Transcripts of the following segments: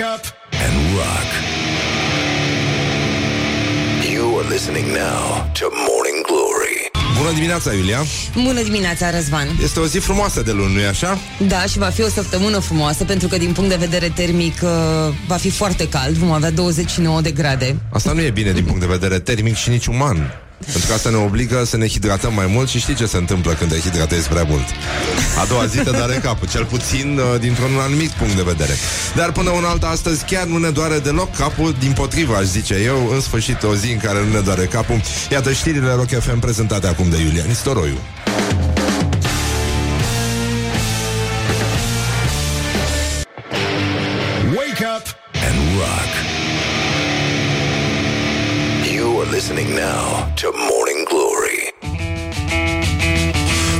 Wake up and rock. You are listening now to Morning Glory. Bună dimineața, Iulia! Bună dimineața, Răzvan! Este o zi frumoasă de luni, nu-i așa? Da, și va fi o săptămână frumoasă, pentru că din punct de vedere termic uh, va fi foarte cald, vom avea 29 de grade. Asta nu e bine din punct de vedere termic și nici uman. Pentru că asta ne obligă să ne hidratăm mai mult și știi ce se întâmplă când te hidratezi prea mult. A doua zi te doare capul, cel puțin uh, dintr-un anumit punct de vedere. Dar până una alta, astăzi chiar nu ne doare deloc capul, din potrivă, aș zice eu, în sfârșit o zi în care nu ne doare capul. Iată știrile Rock FM prezentate acum de Iulia Nistoroiu. Now to Morning Glory.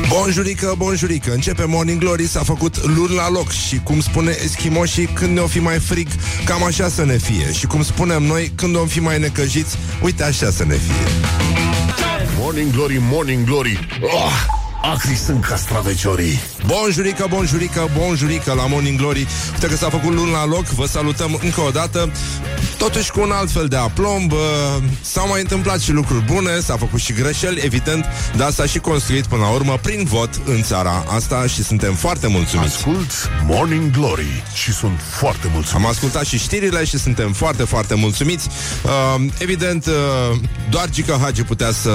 Bonjurică, bonjurică, începe Morning Glory, s-a făcut luni la loc și cum spune eschimoșii, când ne-o fi mai frig, cam așa să ne fie. Și cum spunem noi, când o fi mai necăjiți, uite așa să ne fie. Morning Glory, Morning Glory. Oh, Acri sunt castraveciorii. Bonjurică, bonjurică, bonjurică la Morning Glory. Uite că s-a făcut luni la loc, vă salutăm încă o dată Totuși cu un alt fel de aplomb uh, S-au mai întâmplat și lucruri bune S-a făcut și greșeli, evident Dar s-a și construit până la urmă prin vot în țara asta Și suntem foarte mulțumiți. Ascult Morning Glory Și sunt foarte mulțumit Am ascultat și știrile și suntem foarte, foarte mulțumiți. Uh, Evident, uh, doar Gica Hagi putea să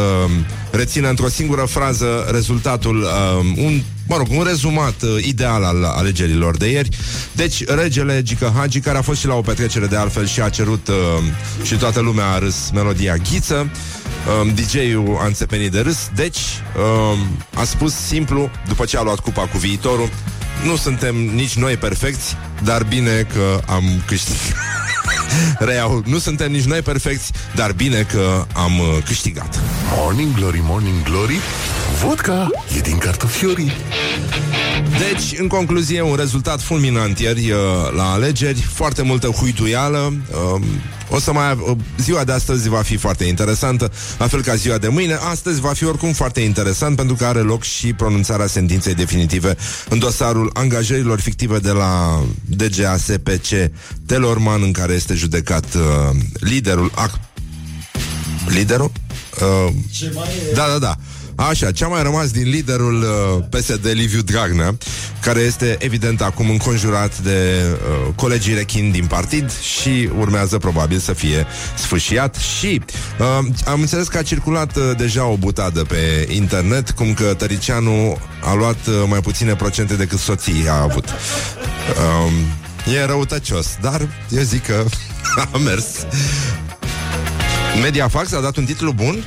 rețină într-o singură frază rezultatul uh, un mă rog, un rezumat uh, ideal al alegerilor de ieri. Deci, regele Gică Hagi, care a fost și la o petrecere de altfel și a cerut uh, și toată lumea a râs melodia Ghiță, uh, DJ-ul a înțepenit de râs, deci uh, a spus simplu, după ce a luat cupa cu viitorul, nu suntem nici noi perfecți, dar bine că am câștigat. Reiau, nu suntem nici noi perfecți, dar bine că am uh, câștigat. Morning Glory, Morning Glory Vodka e din cartofiorii Deci, în concluzie, un rezultat fulminant ieri uh, la alegeri, foarte multă huituială. Uh, o să mai uh, ziua de astăzi va fi foarte interesantă, la fel ca ziua de mâine. Astăzi va fi oricum foarte interesant pentru că are loc și pronunțarea sentinței definitive în dosarul angajărilor fictive de la DGASPC Telorman, în care este judecat uh, liderul ac- liderul? Uh, da, da, da. Așa, ce a mai rămas din liderul uh, PSD Liviu Dragnea, care este evident acum înconjurat de uh, colegii rechini din partid și urmează probabil să fie sfâșiat și uh, am înțeles că a circulat uh, deja o butadă pe internet cum că Tăricianu a luat uh, mai puține procente decât soții a avut. Uh, e răutăcios, dar eu zic că a mers. Mediafax a dat un titlu bun?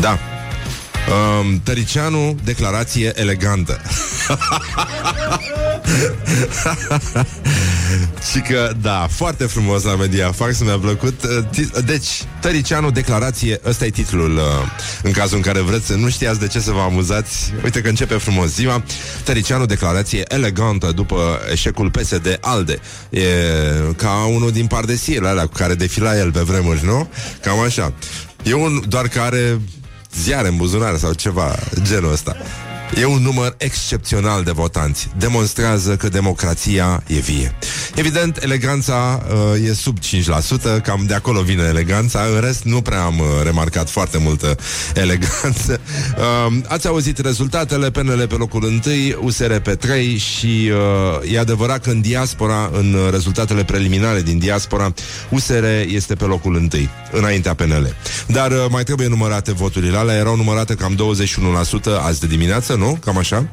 Da. Um, Tăricianu, declarație elegantă. Și că, da, foarte frumos la Mediafax, mi-a plăcut. Uh, ti- Deci, Tăricianu, declarație, ăsta e titlul uh, în cazul în care vreți să nu știați de ce să vă amuzați. Uite că începe frumos ziua. Tăricianu, declarație elegantă după eșecul PSD ALDE. E ca unul din pardesiile alea cu care defila el pe vremuri, nu? Cam așa. E un doar care ziare în buzunar sau ceva genul ăsta. E un număr excepțional de votanți. Demonstrează că democrația e vie. Evident, eleganța uh, e sub 5%, cam de acolo vine eleganța. În rest, nu prea am uh, remarcat foarte multă eleganță. Uh, ați auzit rezultatele, PNL pe locul 1, USR pe 3 și uh, e adevărat că în diaspora, în uh, rezultatele preliminare din diaspora, USR este pe locul 1, înaintea PNL. Dar uh, mai trebuie numărate voturile alea, erau numărate cam 21% azi de dimineață, nu? Cam așa?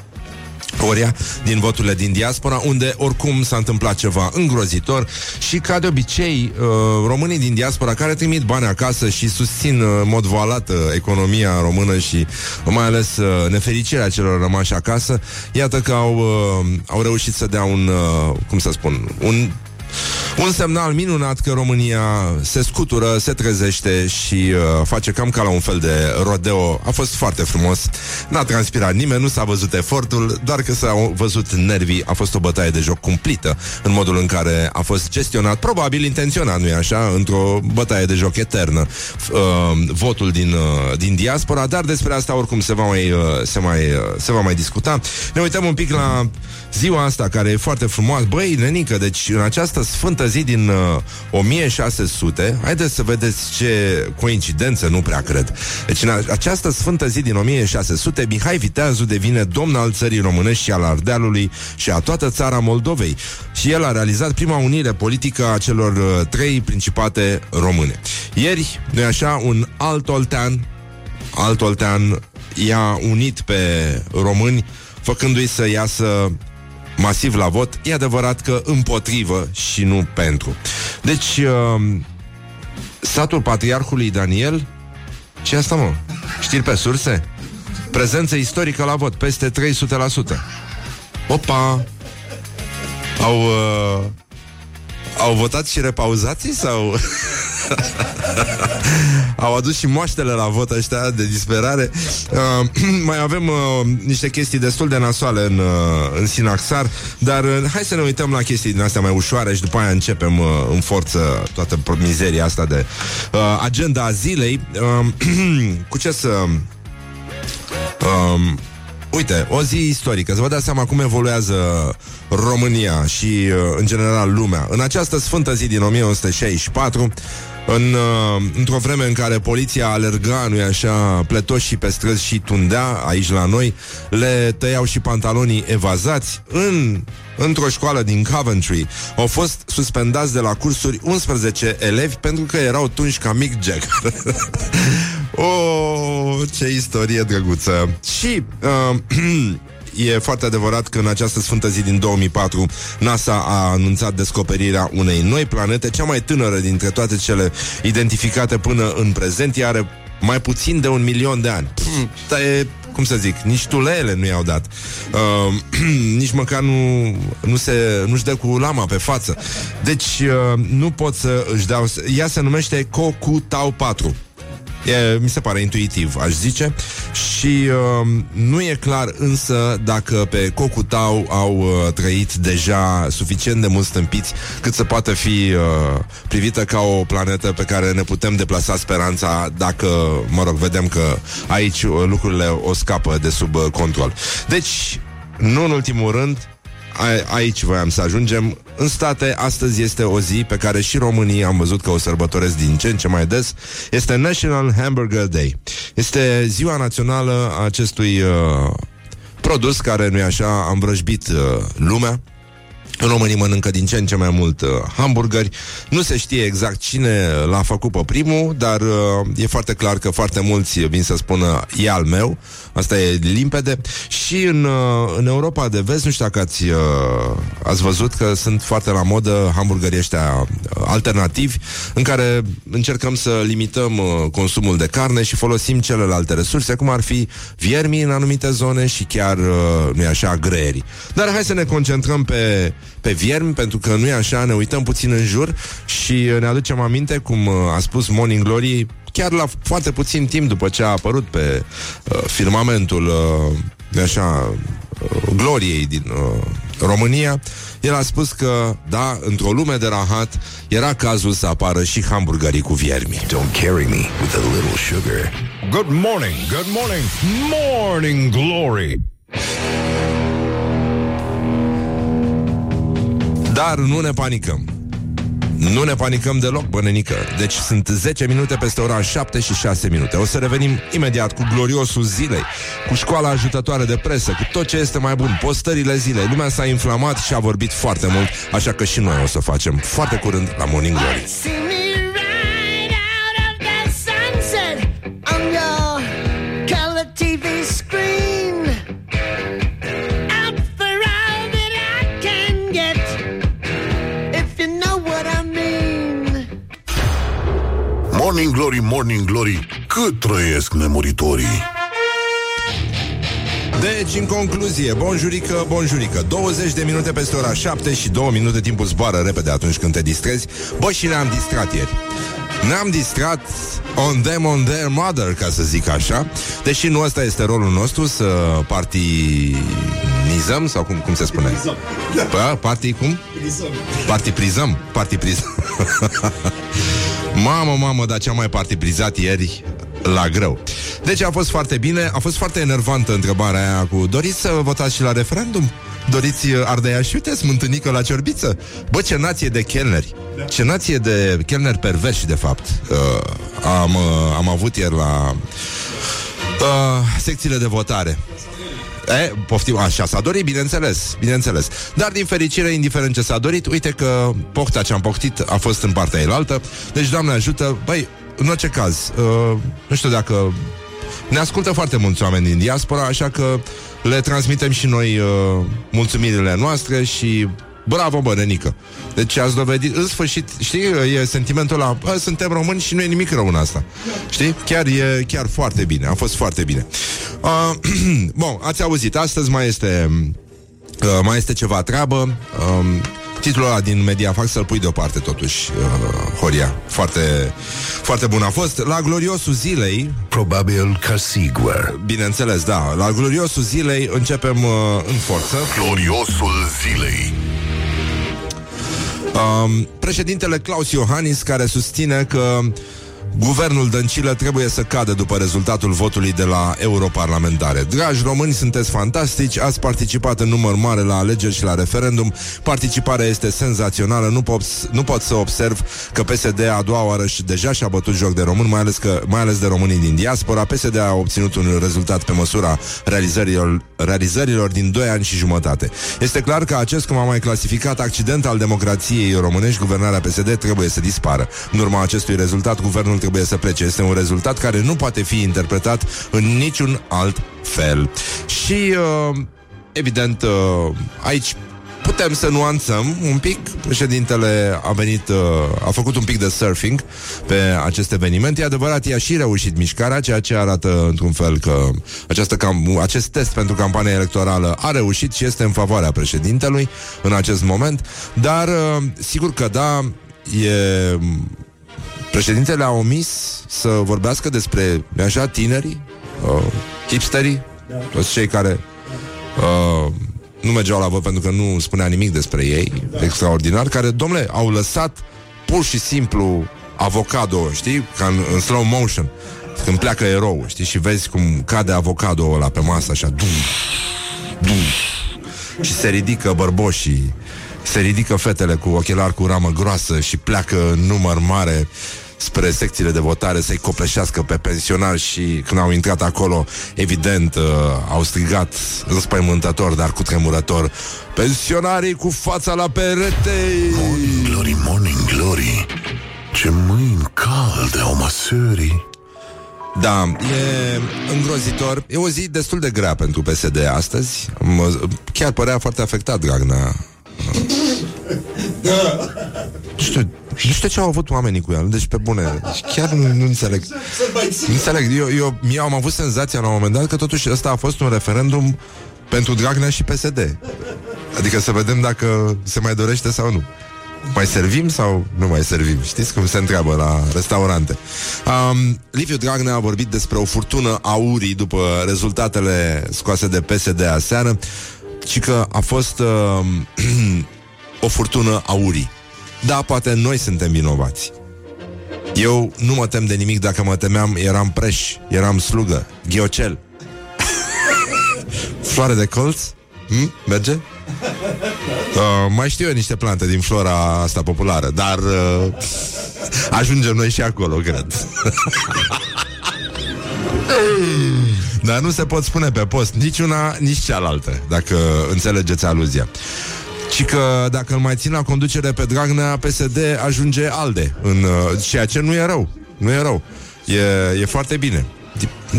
Oria din voturile din diaspora, unde oricum s-a întâmplat ceva îngrozitor și ca de obicei uh, românii din diaspora care trimit bani acasă și susțin uh, în mod voalat uh, economia română și mai ales nefericirea celor rămași acasă, iată că au, au reușit să dea un, cum să spun, un Un semnal minunat că România se scutură, se trezește și uh, face cam ca la un fel de rodeo. A fost foarte frumos. N-a transpirat nimeni, nu s-a văzut efortul, doar că s-au văzut nervii. A fost o bătaie de joc cumplită în modul în care a fost gestionat, probabil intenționat, nu-i așa, într-o bătaie de joc eternă, uh, votul din, uh, din diaspora, dar despre asta oricum se va mai, uh, se mai, uh, se va mai discuta. Ne uităm un pic la ziua asta care e foarte frumoasă. Băi, nenică, deci în această sfântă zi din uh, 1600, haideți să vedeți ce coincidență, nu prea cred. Deci în această sfântă zi din 1600, Mihai Viteazu devine domn al țării românești și al Ardealului și a toată țara Moldovei. Și el a realizat prima unire politică a celor uh, trei principate române. Ieri, nu așa, un alt oltean, alt oltean i-a unit pe români făcându-i să iasă masiv la vot, e adevărat că împotrivă și nu pentru. Deci, uh, satul patriarhului Daniel, ce asta, mă? Știri pe surse? Prezență istorică la vot, peste 300%. Opa! Au, uh, au votat și repauzații sau... Au adus și moaștele la vot ăștia de disperare. Uh, mai avem uh, niște chestii destul de nasoale în, uh, în Sinaxar, dar uh, hai să ne uităm la chestii din astea mai ușoare și după aia începem uh, în forță toată mizeria asta de uh, agenda zilei. Uh, cu ce să... Um, Uite, o zi istorică, să vă dați seama cum evoluează România și, uh, în general, lumea. În această sfântă zi din 1964, în, uh, într-o vreme în care poliția alerga, nu așa, pletoși pe străzi și tundea aici la noi, le tăiau și pantalonii evazați, în, într-o școală din Coventry au fost suspendați de la cursuri 11 elevi pentru că erau tunși ca Mick Jagger. oh, ce istorie drăguță! Și... Uh, e foarte adevărat că în această sfântă zi din 2004 NASA a anunțat descoperirea unei noi planete, cea mai tânără dintre toate cele identificate până în prezent. Ea are mai puțin de un milion de ani. Pff, e cum să zic, nici tuleele nu i-au dat. Uh, nici măcar nu, nu se, nu-și dă cu lama pe față. Deci uh, nu pot să își dau... Ea se numește Cocu Tau 4. E, mi se pare intuitiv, aș zice. Și uh, nu e clar însă dacă pe Cocutau au uh, trăit deja suficient de mult stâmpiți cât să poată fi uh, privită ca o planetă pe care ne putem deplasa speranța dacă, mă rog, vedem că aici uh, lucrurile o scapă de sub uh, control. Deci, nu în ultimul rând, a, aici voiam să ajungem. În state, astăzi este o zi pe care și românii am văzut că o sărbătoresc din ce în ce mai des. Este National Hamburger Day. Este ziua națională a acestui uh, produs care, nu-i așa, am vrăjbit uh, lumea. Românii mănâncă din ce în ce mai mult uh, hamburgeri. Nu se știe exact cine l-a făcut pe primul, dar uh, e foarte clar că foarte mulți vin să spună e al meu. Asta e limpede. Și în, uh, în Europa de vest, nu știu dacă ați, uh, ați văzut că sunt foarte la modă hamburgerii ăștia uh, alternativi, în care încercăm să limităm uh, consumul de carne și folosim celelalte resurse, cum ar fi viermi în anumite zone și chiar, uh, nu așa, greieri. Dar hai să ne concentrăm pe pe viermi, pentru că nu e așa, ne uităm puțin în jur și ne aducem aminte, cum uh, a spus Morning Glory, chiar la foarte puțin timp după ce a apărut pe uh, firmamentul uh, așa uh, gloriei din uh, România, el a spus că, da, într-o lume de rahat, era cazul să apară și hamburgerii cu viermi. Don't carry me with a little sugar. Good morning, good morning, morning glory. Dar nu ne panicăm. Nu ne panicăm deloc, bănenică. Deci sunt 10 minute peste ora 7 și 6 minute. O să revenim imediat cu gloriosul zilei, cu școala ajutătoare de presă, cu tot ce este mai bun, postările zilei. Lumea s-a inflamat și a vorbit foarte mult, așa că și noi o să facem foarte curând la Morning Glory. Morning glory, morning glory, cât trăiesc memoritorii. Deci, în concluzie, bonjurică, bonjurică 20 de minute peste ora 7 și 2 minute timpul zboară repede atunci când te distrezi Bă, și ne-am distrat ieri ne-am distrat on them, on their mother, ca să zic așa Deși nu ăsta este rolul nostru Să partinizăm Sau cum, cum se spune? Bă, party cum? Partiprizăm Partiprizăm Mamă, mamă, dar ce-am mai partiprizat ieri la greu. Deci a fost foarte bine, a fost foarte enervantă întrebarea aia cu doriți să votați și la referendum? Doriți uh, Ardea și uite, smântânică la ciorbiță? Bă, ce nație de chelneri! Ce nație de chelneri perversi, de fapt. Uh, am, uh, am avut ieri la uh, secțiile de votare. E, poftim, așa, s-a dorit, bineînțeles, bineînțeles. Dar, din fericire, indiferent ce s-a dorit, uite că pocta ce am poctit a fost în partea elaltă. Deci, Doamne ajută, băi, în orice caz, uh, nu știu dacă ne ascultă foarte mulți oameni din diaspora, așa că le transmitem și noi uh, mulțumirile noastre și Bravo, bă, nenică. Deci ați dovedit, în sfârșit, știi, e sentimentul ăla, bă, suntem români și nu e nimic rău în asta. Știi? Chiar e chiar foarte bine, a fost foarte bine. Uh, bun, ați auzit, astăzi mai este uh, mai este ceva treabă. Um, titlul ăla din Mediafax să-l pui deoparte totuși, uh, Horia. Foarte, foarte bun a fost. La gloriosul zilei... Probabil ca sigur. Bineînțeles, da. La gloriosul zilei începem uh, în forță. Gloriosul zilei. Um, președintele Claus Iohannis care susține că Guvernul Dăncilă trebuie să cadă după rezultatul votului de la europarlamentare. Dragi români, sunteți fantastici, ați participat în număr mare la alegeri și la referendum. Participarea este senzațională, nu pot, nu pot să observ că PSD a doua oară și deja și-a bătut joc de român, mai ales, că, mai ales de românii din diaspora. PSD a obținut un rezultat pe măsura realizărilor, realizărilor din 2 ani și jumătate. Este clar că acest, cum am mai clasificat, accident al democrației românești, guvernarea PSD trebuie să dispară. În urma acestui rezultat, guvernul trebuie să plece. Este un rezultat care nu poate fi interpretat în niciun alt fel. Și, uh, evident, uh, aici putem să nuanțăm un pic. Președintele a venit, uh, a făcut un pic de surfing pe acest eveniment. E adevărat, i-a și reușit mișcarea, ceea ce arată într-un fel că această cam, acest test pentru campania electorală a reușit și este în favoarea președintelui în acest moment. Dar, uh, sigur că da, e Președintele a omis să vorbească despre, așa, tinerii, uh, hipsterii, da. toți cei care uh, nu mergeau la vot pentru că nu spunea nimic despre ei, da. extraordinar, care, domnule, au lăsat pur și simplu avocado, știi, ca în, în slow motion, când pleacă erou, știi, și vezi cum cade avocado ăla pe masă, așa, dum, dum, și se ridică bărboșii, se ridică fetele cu ochelari cu ramă groasă și pleacă în număr mare spre secțiile de votare să-i copleșească pe pensionari și când au intrat acolo, evident, uh, au strigat înspăimântător, dar cu tremurător, pensionarii cu fața la perete! Morning glory, morning glory. Ce mâini calde au măsării. Da, e îngrozitor. E o zi destul de grea pentru PSD astăzi. Mă, chiar părea foarte afectat Dragnea. Nu știu, nu știu ce au avut oamenii cu el, deci pe bune. Deci chiar nu, nu înțeleg. Nu înțeleg. Eu, eu mie am avut senzația la un moment dat că totuși ăsta a fost un referendum pentru Dragnea și PSD. Adică să vedem dacă se mai dorește sau nu. Mai servim sau nu mai servim? Știți cum se întreabă la restaurante. Um, Liviu Dragnea a vorbit despre o furtună aurii după rezultatele scoase de PSD aseară și că a fost uh, o furtună aurii. Da, poate noi suntem vinovați. Eu nu mă tem de nimic dacă mă temeam, eram preș, eram slugă, ghiocel. Floare de colț? Hm? Merge? Uh, mai știu eu niște plante din flora asta populară, dar uh, ajungem noi și acolo, cred. dar nu se pot spune pe post nici una, nici cealaltă, dacă înțelegeți aluzia ci că dacă îl mai țin la conducere pe Dragnea, PSD ajunge ALDE, în, uh, ceea ce nu e rău. Nu e rău. E, e foarte bine.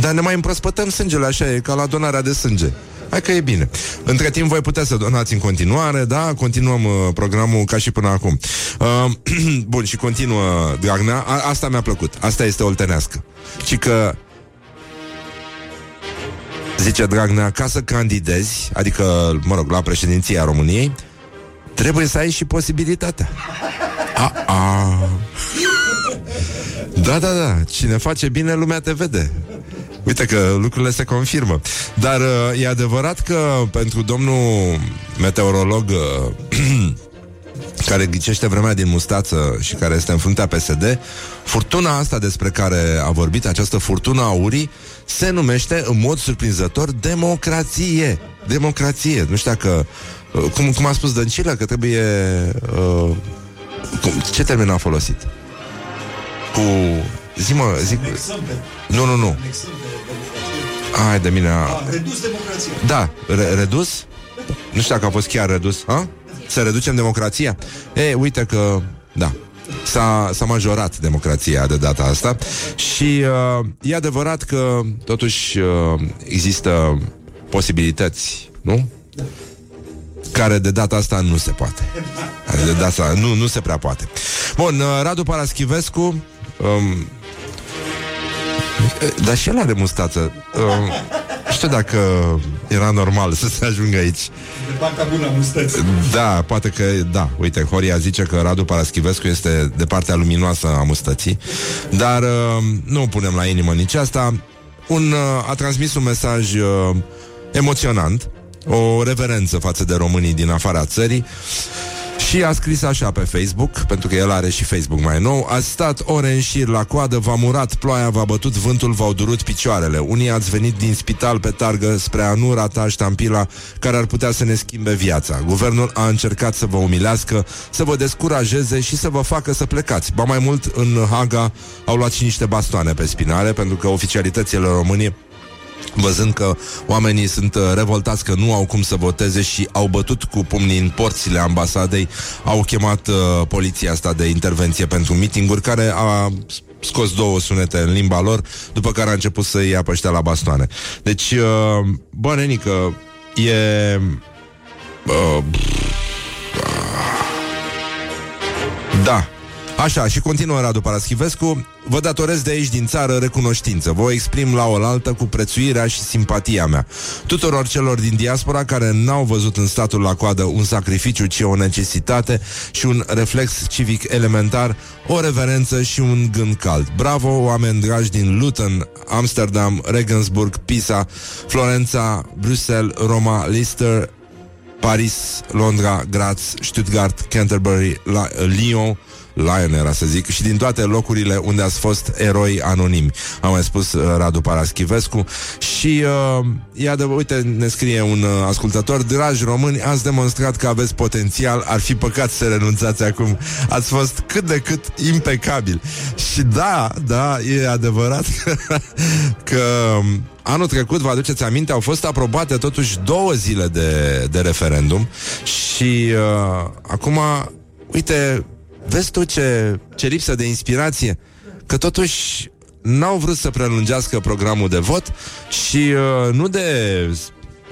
Dar ne mai împrospătăm sângele, așa e, ca la donarea de sânge. Hai că e bine. Între timp voi puteți să donați în continuare, da? Continuăm uh, programul ca și până acum. Uh, bun, și continuă Dragnea. A, asta mi-a plăcut. Asta este oltenească. Ci că Zice Dragnea, ca să candidezi, adică, mă rog, la președinția României, trebuie să ai și posibilitatea. A, a. Da, da, da. Cine face bine, lumea te vede. Uite că lucrurile se confirmă. Dar uh, e adevărat că pentru domnul meteorolog uh, care ghicește vremea din mustață și care este în fruntea PSD, furtuna asta despre care a vorbit, această furtună aurii, se numește în mod surprinzător democrație. Democrație. Nu știu dacă... uh, Cum, cum a spus Dăncilă, că trebuie... Uh, cum, ce termen a folosit? Cu... Zi mă, zic... Nu, nu, nu. Hai de mine. A... redus democrația. Da, re- redus? Nu știu dacă a fost chiar redus. Ha? Să reducem democrația? E, uite că, da, s-a, s-a majorat democrația de data asta și uh, e adevărat că totuși uh, există posibilități, nu? Care de data asta nu se poate. Care de data asta nu, nu se prea poate. Bun, uh, Radu Paraschivescu um, dar și el are mustață. Um, nu știu dacă era normal să se ajungă aici. De partea bună a mustății. Da, poate că, da, uite, Horia zice că Radu Paraschivescu este de partea luminoasă a mustății, dar uh, nu o punem la inimă nici asta. Un, uh, a transmis un mesaj uh, emoționant, o reverență față de românii din afara țării. Și a scris așa pe Facebook, pentru că el are și Facebook mai nou. Ați stat ore în șir la coadă, v-a murat ploaia, v-a bătut vântul, v-au durut picioarele. Unii ați venit din spital pe targă spre a nu rata ștampila care ar putea să ne schimbe viața. Guvernul a încercat să vă umilească, să vă descurajeze și să vă facă să plecați. Ba mai mult, în Haga au luat și niște bastoane pe spinare, pentru că oficialitățile române văzând că oamenii sunt uh, revoltați că nu au cum să voteze și au bătut cu pumnii în porțile ambasadei, au chemat uh, poliția asta de intervenție pentru mitinguri, care a scos două sunete în limba lor, după care a început să ia pe ăștia la bastoane. Deci, uh, bă, nenică, e... Uh, da, Așa, și continuă Radu Paraschivescu. Vă datorez de aici din țară recunoștință. Vă o exprim la oaltă cu prețuirea și simpatia mea. Tuturor celor din diaspora care n-au văzut în statul la coadă un sacrificiu, ci o necesitate și un reflex civic elementar, o reverență și un gând cald. Bravo, oameni dragi din Luton, Amsterdam, Regensburg, Pisa, Florența, Bruxelles, Roma, Leicester, Paris, Londra, Graz, Stuttgart, Canterbury, La- Lyon, Lion era să zic, și din toate locurile unde ați fost eroi anonimi. Am mai spus uh, Radu Paraschivescu și uh, ia de, uite, ne scrie un uh, ascultător, dragi români, ați demonstrat că aveți potențial, ar fi păcat să renunțați acum. Ați fost cât de cât impecabil. Și da, da, e adevărat că, că um, Anul trecut, vă aduceți aminte, au fost aprobate totuși două zile de, de referendum și uh, acum, uite, vezi tu ce, ce lipsă de inspirație? Că totuși n-au vrut să prelungească programul de vot și uh, nu de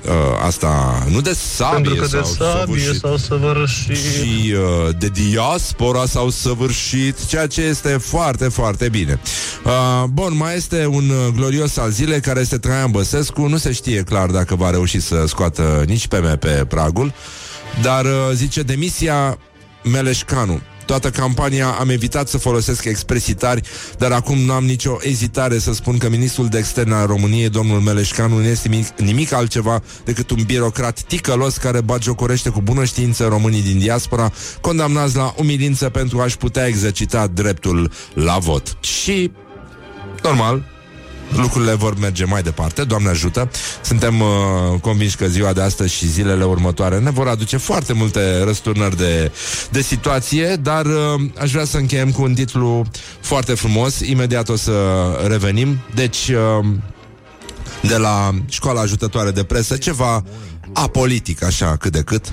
uh, asta, nu de sabie Pentru că de sau sabie săvârșit, sau săvârșit și uh, de diaspora s-au săvârșit, ceea ce este foarte, foarte bine. Uh, bun, mai este un uh, glorios al zilei care este Traian Băsescu. Nu se știe clar dacă va reuși să scoată nici PM pe pragul, dar uh, zice demisia Meleșcanu. Toată campania am evitat să folosesc expresii tari, dar acum nu am nicio ezitare să spun că ministrul de externe al României, domnul Meleșcanu, nu este nimic, nimic altceva decât un birocrat ticălos care bagiocorește cu bună știință românii din diaspora, condamnați la umilință pentru a-și putea exercita dreptul la vot. Și, normal, lucrurile vor merge mai departe, Doamne ajută. Suntem uh, convinși că ziua de astăzi și zilele următoare ne vor aduce foarte multe răsturnări de, de situație, dar uh, aș vrea să încheiem cu un titlu foarte frumos. Imediat o să revenim. Deci, uh, de la școala ajutătoare de presă, ceva apolitic, așa, cât de cât.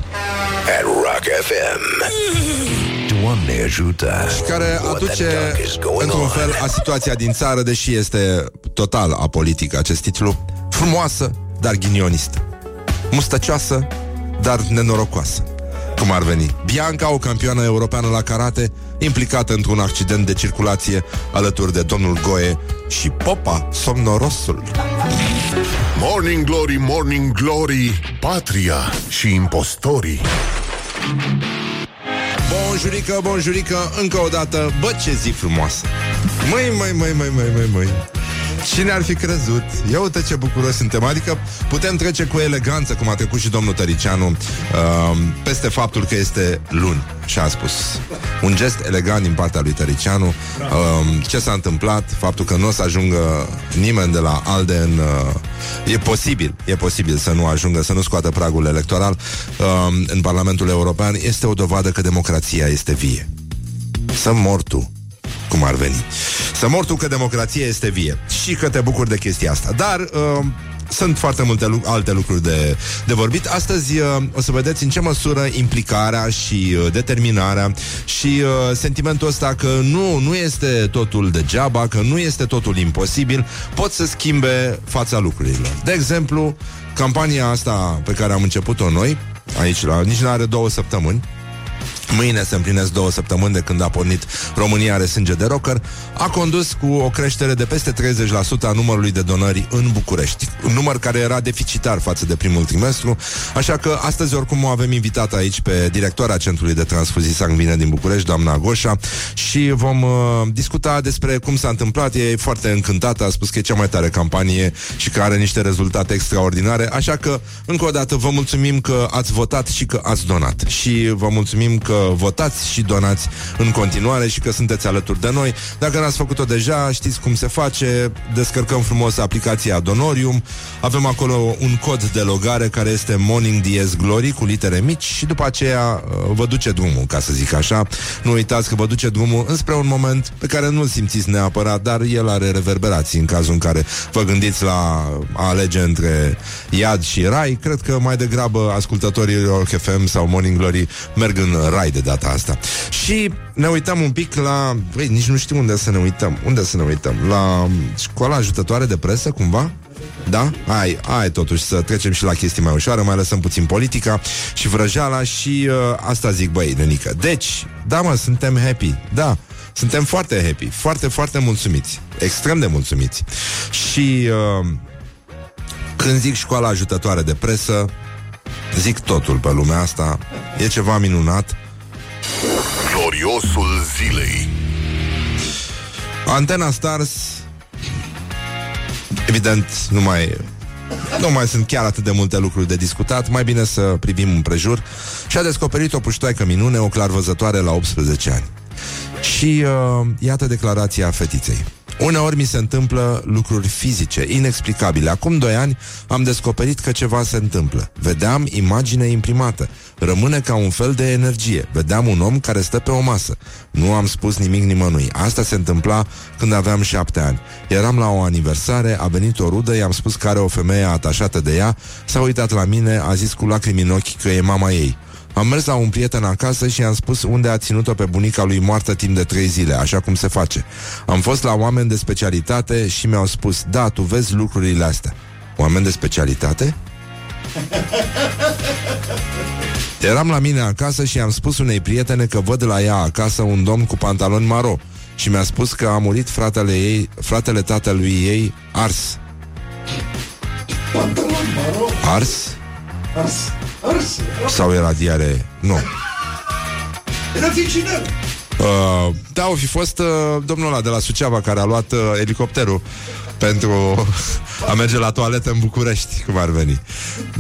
At Rock FM. Doamne ajută. care What the aduce duck is going într-un on? fel a situația din țară, deși este total apolitic acest titlu. Frumoasă, dar ghinionistă. Mustăcioasă, dar nenorocoasă. Cum ar veni? Bianca, o campioană europeană la karate, implicată într-un accident de circulație alături de domnul Goe și Popa, somnorosul. Morning Glory, Morning Glory Patria și impostorii Bonjurică, bonjurică, încă o dată. Bă, ce zi frumoasă. Măi, măi, măi, măi, măi, măi, măi Cine ar fi crezut? Ia uite ce bucuros suntem. Adică putem trece cu eleganță Cum a trecut și domnul Tăricianu uh, Peste faptul că este luni Și a spus. Un gest elegant din partea lui Tăricianu. Uh, Ce s-a întâmplat? Faptul că nu o să ajungă nimeni de la ALDE în, uh, E posibil E posibil să nu ajungă, să nu scoată pragul electoral uh, În Parlamentul European. Este o dovadă că democrația este vie. Să mor tu cum ar veni. Să mor tu că democrația este vie și că te bucuri de chestia asta. Dar uh, sunt foarte multe lu- alte lucruri de, de vorbit. Astăzi uh, o să vedeți în ce măsură implicarea și uh, determinarea și uh, sentimentul ăsta că nu, nu este totul degeaba, că nu este totul imposibil, pot să schimbe fața lucrurilor. De exemplu, campania asta pe care am început-o noi, aici la nici nu are două săptămâni, Mâine se împlinesc două săptămâni de când a pornit România are sânge de rocker, a condus cu o creștere de peste 30% a numărului de donări în București. Un număr care era deficitar față de primul trimestru, așa că astăzi oricum o avem invitat aici pe directoarea Centrului de Transfuzii Sanguine din București, doamna Goșa, și vom uh, discuta despre cum s-a întâmplat. E foarte încântată, a spus că e cea mai tare campanie și că are niște rezultate extraordinare, așa că încă o dată vă mulțumim că ați votat și că ați donat. Și vă mulțumim că votați și donați în continuare și că sunteți alături de noi. Dacă n-ați făcut-o deja, știți cum se face. Descărcăm frumos aplicația Donorium. Avem acolo un cod de logare care este Morning Diez Glory cu litere mici și după aceea uh, vă duce drumul, ca să zic așa. Nu uitați că vă duce drumul înspre un moment pe care nu-l simțiți neapărat, dar el are reverberații în cazul în care vă gândiți la a alege între iad și rai. Cred că mai degrabă ascultătorii Rock FM sau Morning Glory merg în rai de data asta. Și ne uităm un pic la... Băi, nici nu știu unde să ne uităm. Unde să ne uităm? La școala ajutătoare de presă, cumva? Da? Hai, hai totuși să trecem și la chestii mai ușoare, mai lăsăm puțin politica și vrăjeala și uh, asta zic, băi, nenică. Deci, da mă, suntem happy, da, suntem foarte happy, foarte, foarte mulțumiți, extrem de mulțumiți. Și uh, când zic școala ajutătoare de presă, zic totul pe lumea asta, e ceva minunat, Gloriosul zilei Antena Stars Evident, nu mai nu mai sunt chiar atât de multe lucruri de discutat, mai bine să privim împrejur și a descoperit o puștoaică minune, o clarvăzătoare la 18 ani. Și uh, iată declarația fetiței. Uneori mi se întâmplă lucruri fizice, inexplicabile. Acum doi ani am descoperit că ceva se întâmplă. Vedeam imagine imprimată. Rămâne ca un fel de energie. Vedeam un om care stă pe o masă. Nu am spus nimic nimănui. Asta se întâmpla când aveam șapte ani. Eram la o aniversare, a venit o rudă, i-am spus că are o femeie atașată de ea, s-a uitat la mine, a zis cu lacrimi în ochi că e mama ei. Am mers la un prieten acasă și i-am spus unde a ținut-o pe bunica lui moartă timp de trei zile, așa cum se face. Am fost la oameni de specialitate și mi-au spus, da, tu vezi lucrurile astea. Oameni de specialitate? Eram la mine acasă și am spus unei prietene că văd la ea acasă un domn cu pantaloni maro și mi-a spus că a murit fratele ei, fratele tatălui ei ars. Pantalon maro, Ars? ars, ars. Sau era diare? Nu. Era vicină. Uh, da, o fi fost uh, domnul ăla de la Suceava care a luat uh, elicopterul pentru a merge la toaletă în București, cum ar veni.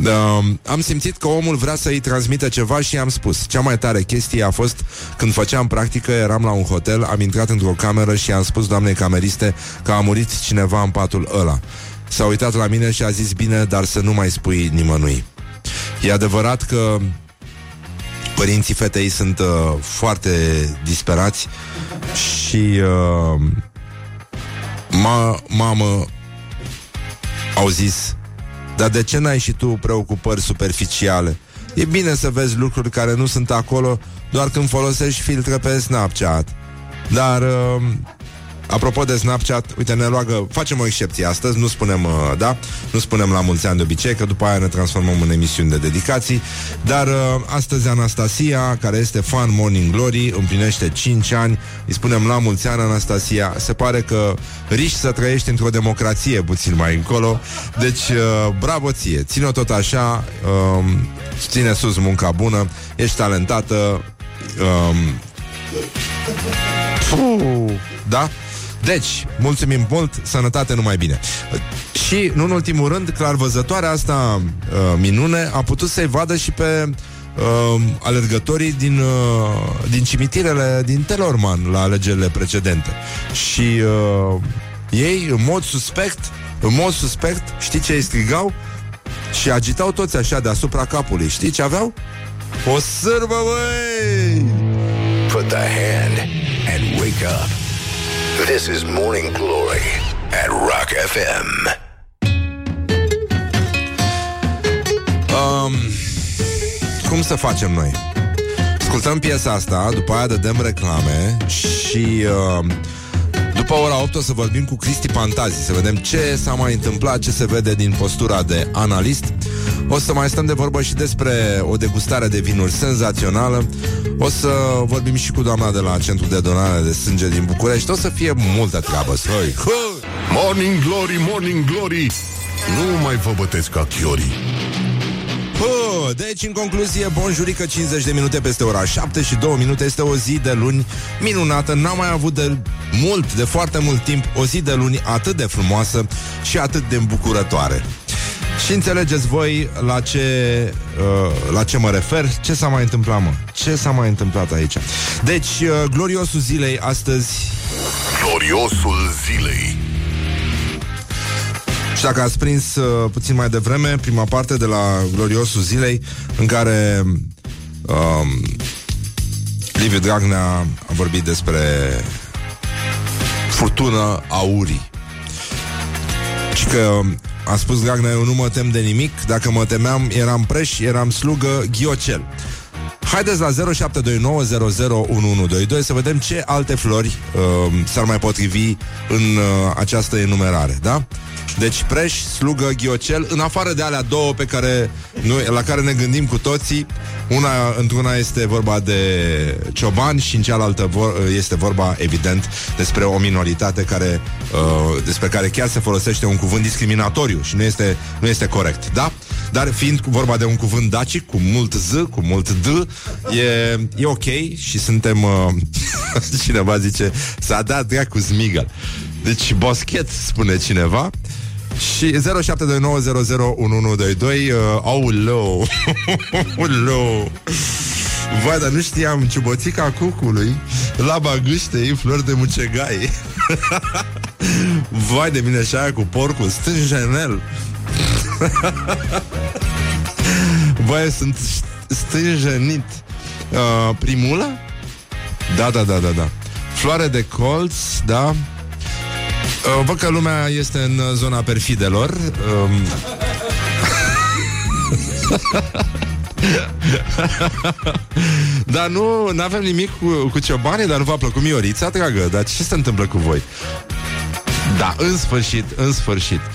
Uh, am simțit că omul vrea să-i transmită ceva și i-am spus. Cea mai tare chestie a fost când făceam practică, eram la un hotel, am intrat într-o cameră și i-am spus doamnei cameriste că a murit cineva în patul ăla. S-a uitat la mine și a zis bine, dar să nu mai spui nimănui. E adevărat că părinții fetei sunt uh, foarte disperați și uh, ma, mamă au zis dar de ce n-ai și tu preocupări superficiale? E bine să vezi lucruri care nu sunt acolo doar când folosești filtre pe Snapchat. Dar uh, Apropo de Snapchat, uite, ne roagă, facem o excepție astăzi, nu spunem, uh, da, nu spunem la mulți ani de obicei, că după aia ne transformăm în emisiuni de dedicații, dar uh, astăzi Anastasia, care este fan Morning Glory, împlinește 5 ani, îi spunem la mulți ani, Anastasia, se pare că riști să trăiești într-o democrație puțin mai încolo, deci uh, bravo ție, ține-o tot așa, uh, ține sus munca bună, ești talentată, um, Puh, da? Deci, mulțumim mult, sănătate numai bine. Și, nu în ultimul rând, clar văzătoarea asta uh, minune a putut să-i vadă și pe uh, alergătorii din, uh, din cimitirele din Telorman la alegerile precedente. Și uh, ei, în mod suspect, în mod suspect, știi ce îi strigau? Și agitau toți așa deasupra capului. Știi ce aveau? O sârbă, băi! Put the hand and wake up. This is Morning Glory at Rock FM. Um, cum să facem noi? Ascultăm piesa asta, după aia dăm reclame și uh, după ora 8 o să vorbim cu Cristi Pantazi, să vedem ce s-a mai întâmplat, ce se vede din postura de analist. O să mai stăm de vorbă și despre o degustare de vinuri senzațională. O să vorbim și cu doamna de la Centrul de Donare de Sânge din București. O să fie multă treabă. Soi. Morning Glory, Morning Glory Nu mai vă bătesc ca chiorii Puh, deci, în concluzie, bonjurică 50 de minute peste ora 7 și 2 minute este o zi de luni minunată. N-am mai avut de mult, de foarte mult timp, o zi de luni atât de frumoasă și atât de îmbucurătoare. Și înțelegeți voi la ce, uh, la ce mă refer, ce s-a mai întâmplat, mă? Ce s-a mai întâmplat aici? Deci, uh, gloriosul zilei astăzi Gloriosul zilei. Și dacă ați prins uh, puțin mai devreme, prima parte de la Gloriosul Zilei, în care um, Liviu Dragnea a vorbit despre furtună aurii. Și că a spus Dragnea, eu nu mă tem de nimic, dacă mă temeam, eram preș, eram slugă, ghiocel. Haideți la 0729001122 să vedem ce alte flori uh, s-ar mai potrivi în uh, această enumerare, da? Deci preș, slugă, ghiocel, în afară de alea două pe care noi, la care ne gândim cu toții, una, într-una este vorba de cioban și în cealaltă vor, este vorba, evident, despre o minoritate care, uh, despre care chiar se folosește un cuvânt discriminatoriu și nu este, nu este corect, da? Dar fiind vorba de un cuvânt dacic cu mult Z, cu mult D, e, e ok și suntem... Uh, cineva zice, s-a dat dracu zmigă. Deci boschet, spune cineva. Și 0729001122 uh, Auleu Auleu Vai, dar nu știam ciuboțica cucului Laba gâștei, flori de mucegai Vai de mine și aia cu porcul Stânjenel Vai, sunt stânjenit uh, Primula? Da, da, da, da, da Floare de colț, da Uh, văd că lumea este în zona perfidelor. Um... dar nu avem nimic cu, cu ciobanii, dar nu v-a plăcut Miorița, dragă. Dar ce se întâmplă cu voi? Da, în sfârșit, în sfârșit.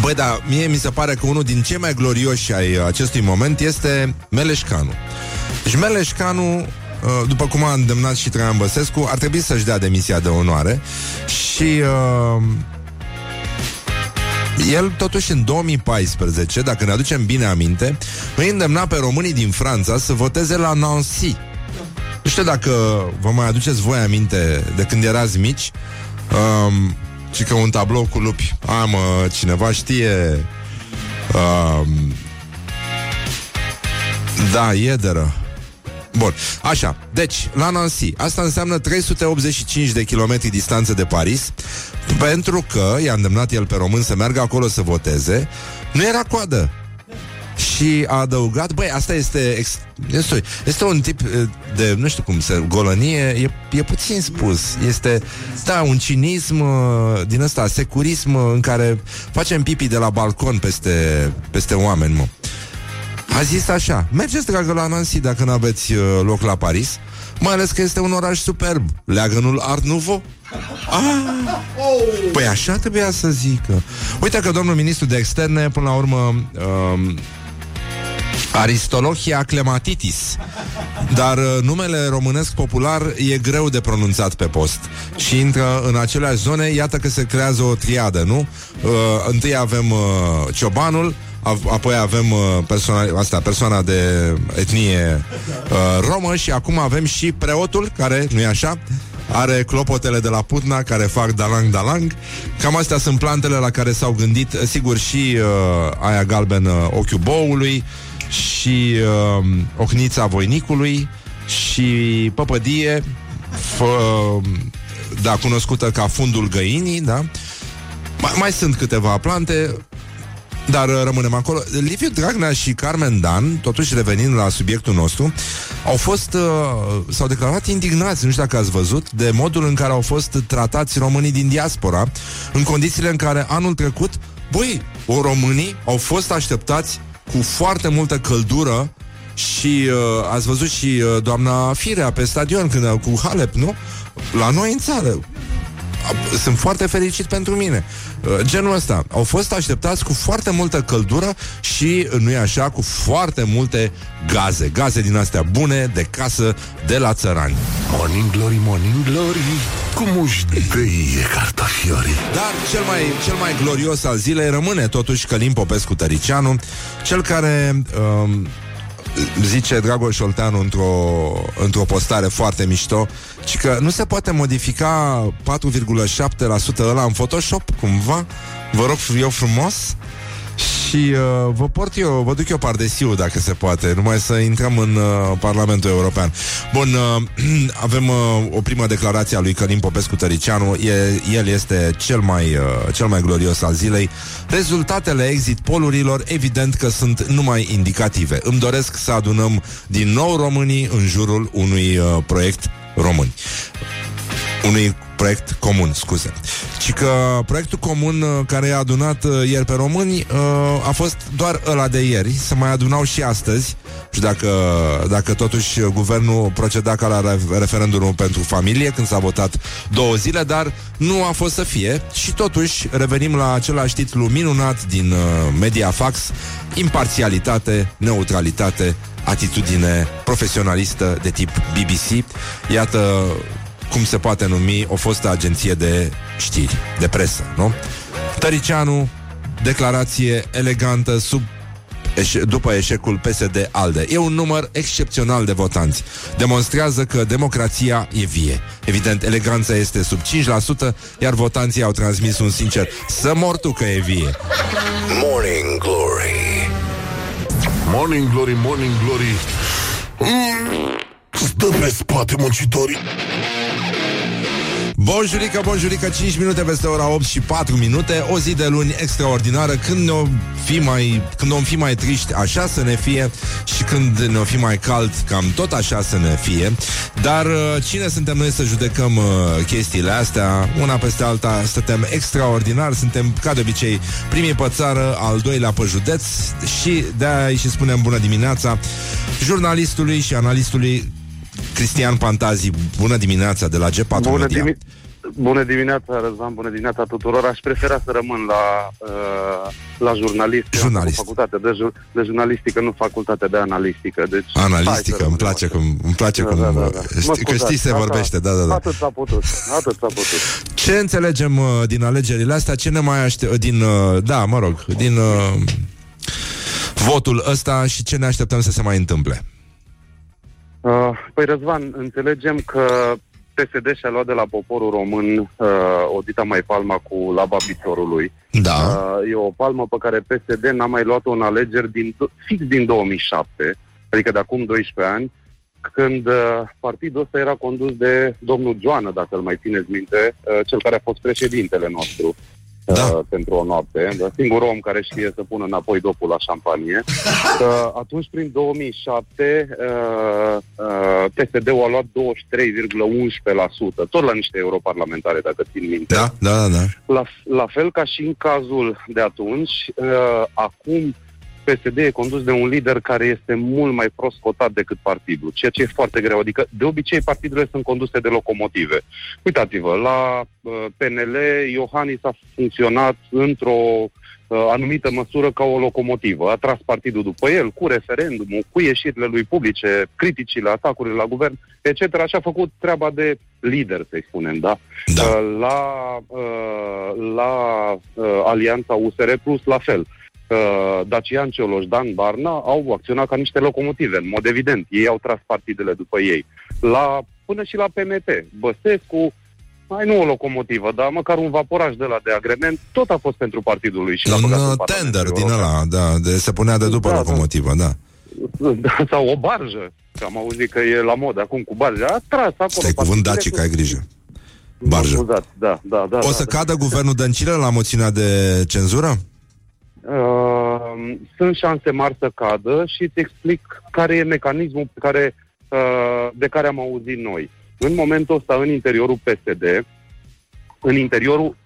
Băi, da, mie mi se pare că unul din cei mai glorioși ai acestui moment este Meleșcanu. Deci Meleșcanu Uh, după cum a îndemnat și Traian Băsescu, ar trebui să-și dea demisia de onoare și uh, el totuși în 2014, dacă ne aducem bine aminte, îi îndemna pe românii din Franța să voteze la Nancy. Nu știu dacă vă mai aduceți voi aminte de când erați mici um, și că un tablou cu lupi, am cineva știe. Um, da, iederă Bun, așa, deci, la Nancy. Asta înseamnă 385 de kilometri distanță de Paris Pentru că i-a îndemnat el pe român să meargă acolo să voteze. Nu era coadă și a adăugat, băi, asta este, ex, este, este un tip eh, de, nu știu cum să, golănie, e, e puțin spus. Este, da, un cinism eh, din ăsta, securism eh, în care facem pipi de la balcon peste, peste oameni, mă. a zis așa, mergeți, dragă, la Nancy dacă nu aveți uh, loc la Paris, mai ales că este un oraș superb, leagănul Art Nouveau. Ah, păi așa trebuia să zică. Uite că domnul ministru de externe, până la urmă, um, Aristolohia clematitis Dar uh, numele românesc popular E greu de pronunțat pe post Și intră în aceleași zone Iată că se creează o triadă, nu? Uh, întâi avem uh, ciobanul a- Apoi avem uh, persoana, asta, persoana de etnie uh, romă Și acum avem și preotul Care, nu e așa? Are clopotele de la Putna care fac dalang-dalang Cam astea sunt plantele la care s-au gândit Sigur și uh, aia galbenă ochiul boului și uh, ochnița voinicului și păpădie, f- da, cunoscută ca fundul găinii, da? Mai, mai sunt câteva plante, dar uh, rămânem acolo. Liviu Dragnea și Carmen Dan, totuși revenind la subiectul nostru, au fost, uh, s-au declarat indignați, nu știu dacă ați văzut, de modul în care au fost tratați românii din diaspora, în condițiile în care anul trecut, băi, o românii au fost așteptați cu foarte multă căldură și uh, ați văzut și uh, doamna Firea pe stadion când, uh, cu Halep, nu? La noi în țară. A- Sunt foarte fericit pentru mine. Uh, Genul ăsta. Au fost așteptați cu foarte multă căldură și, uh, nu e așa, cu foarte multe gaze. Gaze din astea bune, de casă, de la țărani. Morning glory, morning glory Cum își dăie cartofiorii Dar cel mai, cel mai glorios al zilei rămâne totuși Călim Popescu Tăricianu, cel care um, zice Dragoș Olteanu într-o, într-o postare foarte mișto, ci că nu se poate modifica 4,7% ăla în Photoshop, cumva. Vă rog eu frumos. Și uh, vă port eu, vă duc eu pardesiu dacă se poate, numai să intrăm în uh, Parlamentul European. Bun, uh, avem uh, o primă declarație a lui Călim Popescu Tăricianu, e, el este cel mai, uh, cel mai glorios al zilei. Rezultatele exit polurilor evident că sunt numai indicative. Îmi doresc să adunăm din nou românii în jurul unui uh, proiect român unui proiect comun, scuze. Ci că proiectul comun uh, care i-a adunat uh, ieri pe români uh, a fost doar ăla de ieri, să mai adunau și astăzi. Și dacă, dacă totuși guvernul proceda ca la re- referendumul pentru familie, când s-a votat două zile, dar nu a fost să fie. Și totuși revenim la același titlu minunat din uh, Mediafax, imparțialitate, neutralitate, atitudine profesionalistă de tip BBC. Iată cum se poate numi o fostă agenție de știri, de presă, nu? Tăricianu, declarație elegantă sub eșe- după eșecul PSD-ALDE. E un număr excepțional de votanți. Demonstrează că democrația e vie. Evident, eleganța este sub 5%, iar votanții au transmis un sincer să mor tu că e vie. Morning Glory. Morning glory, morning glory mm, Stă pe spate muncitorii. Bonjurică, bonjurică, 5 minute peste ora 8 și 4 minute O zi de luni extraordinară Când ne-o fi mai, când o fi mai triști Așa să ne fie Și când ne-o fi mai cald Cam tot așa să ne fie. Dar uh, cine suntem noi să judecăm uh, Chestiile astea? Una peste alta stătem extraordinar Suntem ca de obicei primii pe țară Al doilea pe județ Și de-aia și spunem bună dimineața Jurnalistului și analistului Cristian Pantazi, bună dimineața de la G4 Bună, Media. dimi- bună dimineața, Răzvan, bună dimineața tuturor. Aș prefera să rămân la, uh, la jurnalist. Eu am Jurnalist. făcut Facultate de, jur- de jurnalistică, nu facultate de analistică. Deci, hai să Analistică, îmi rămânem place așa. cum, îmi place Da, cum da, da, da. știi- Mă că scuzați, știi se asta- vorbește, da, da, da. Atât s-a putut, atât s-a putut. Ce înțelegem uh, din alegerile astea? Ce ne mai aștept din uh, da, mă rog, din uh, votul ăsta și ce ne așteptăm să se mai întâmple? Uh, păi, Răzvan, înțelegem că PSD și-a luat de la poporul român uh, o dita mai palma cu laba piciorului. Da. Uh, e o palmă pe care PSD n-a mai luat-o în alegeri din, fix din 2007, adică de acum 12 ani, când uh, partidul ăsta era condus de domnul Joană, dacă îl mai țineți minte, uh, cel care a fost președintele nostru uh, Da. pentru o noapte, da? singurul om care știe să pună înapoi dopul la șampanie. Uh, atunci, prin 2007, uh, uh, PSD-ul a luat 23,11%, tot la niște europarlamentare, dacă țin minte. Da, da, da, da. La, la fel ca și în cazul de atunci, uh, acum PSD e condus de un lider care este mult mai prost cotat decât partidul, ceea ce e foarte greu. Adică, de obicei, partidurile sunt conduse de locomotive. Uitați-vă, la uh, PNL, Iohannis a funcționat într-o uh, anumită măsură ca o locomotivă. A tras partidul după el, cu referendumul, cu ieșirile lui publice, criticile, atacurile la guvern, etc. Și a făcut treaba de lider, să-i spunem, da? Da. Uh, la uh, la uh, Alianța USR Plus, la fel. Uh, Dacian Cioloș, Dan Barna au acționat ca niște locomotive, în mod evident. Ei au tras partidele după ei. La, până și la PMP. Băsescu, mai nu o locomotivă, dar măcar un vaporaj de la de agrement, tot a fost pentru partidul lui. Și l-a Un băgat în uh, Parlamentul tender din European. ăla, da, de, se punea de după Da, da. locomotivă, da. Da, sau o barjă, că am auzit că e la mod acum cu barja. A tras acolo. Stai cuvânt partidele dacic, cu- ai grijă. Mă Barjă. scuzați, Da, da, da. O da, să da. cadă guvernul Dăncilă la moțiunea de cenzură? Uh, sunt șanse mari să cadă și îți explic care e mecanismul pe care, uh, de care am auzit noi. În momentul ăsta, în interiorul PSD, în interiorul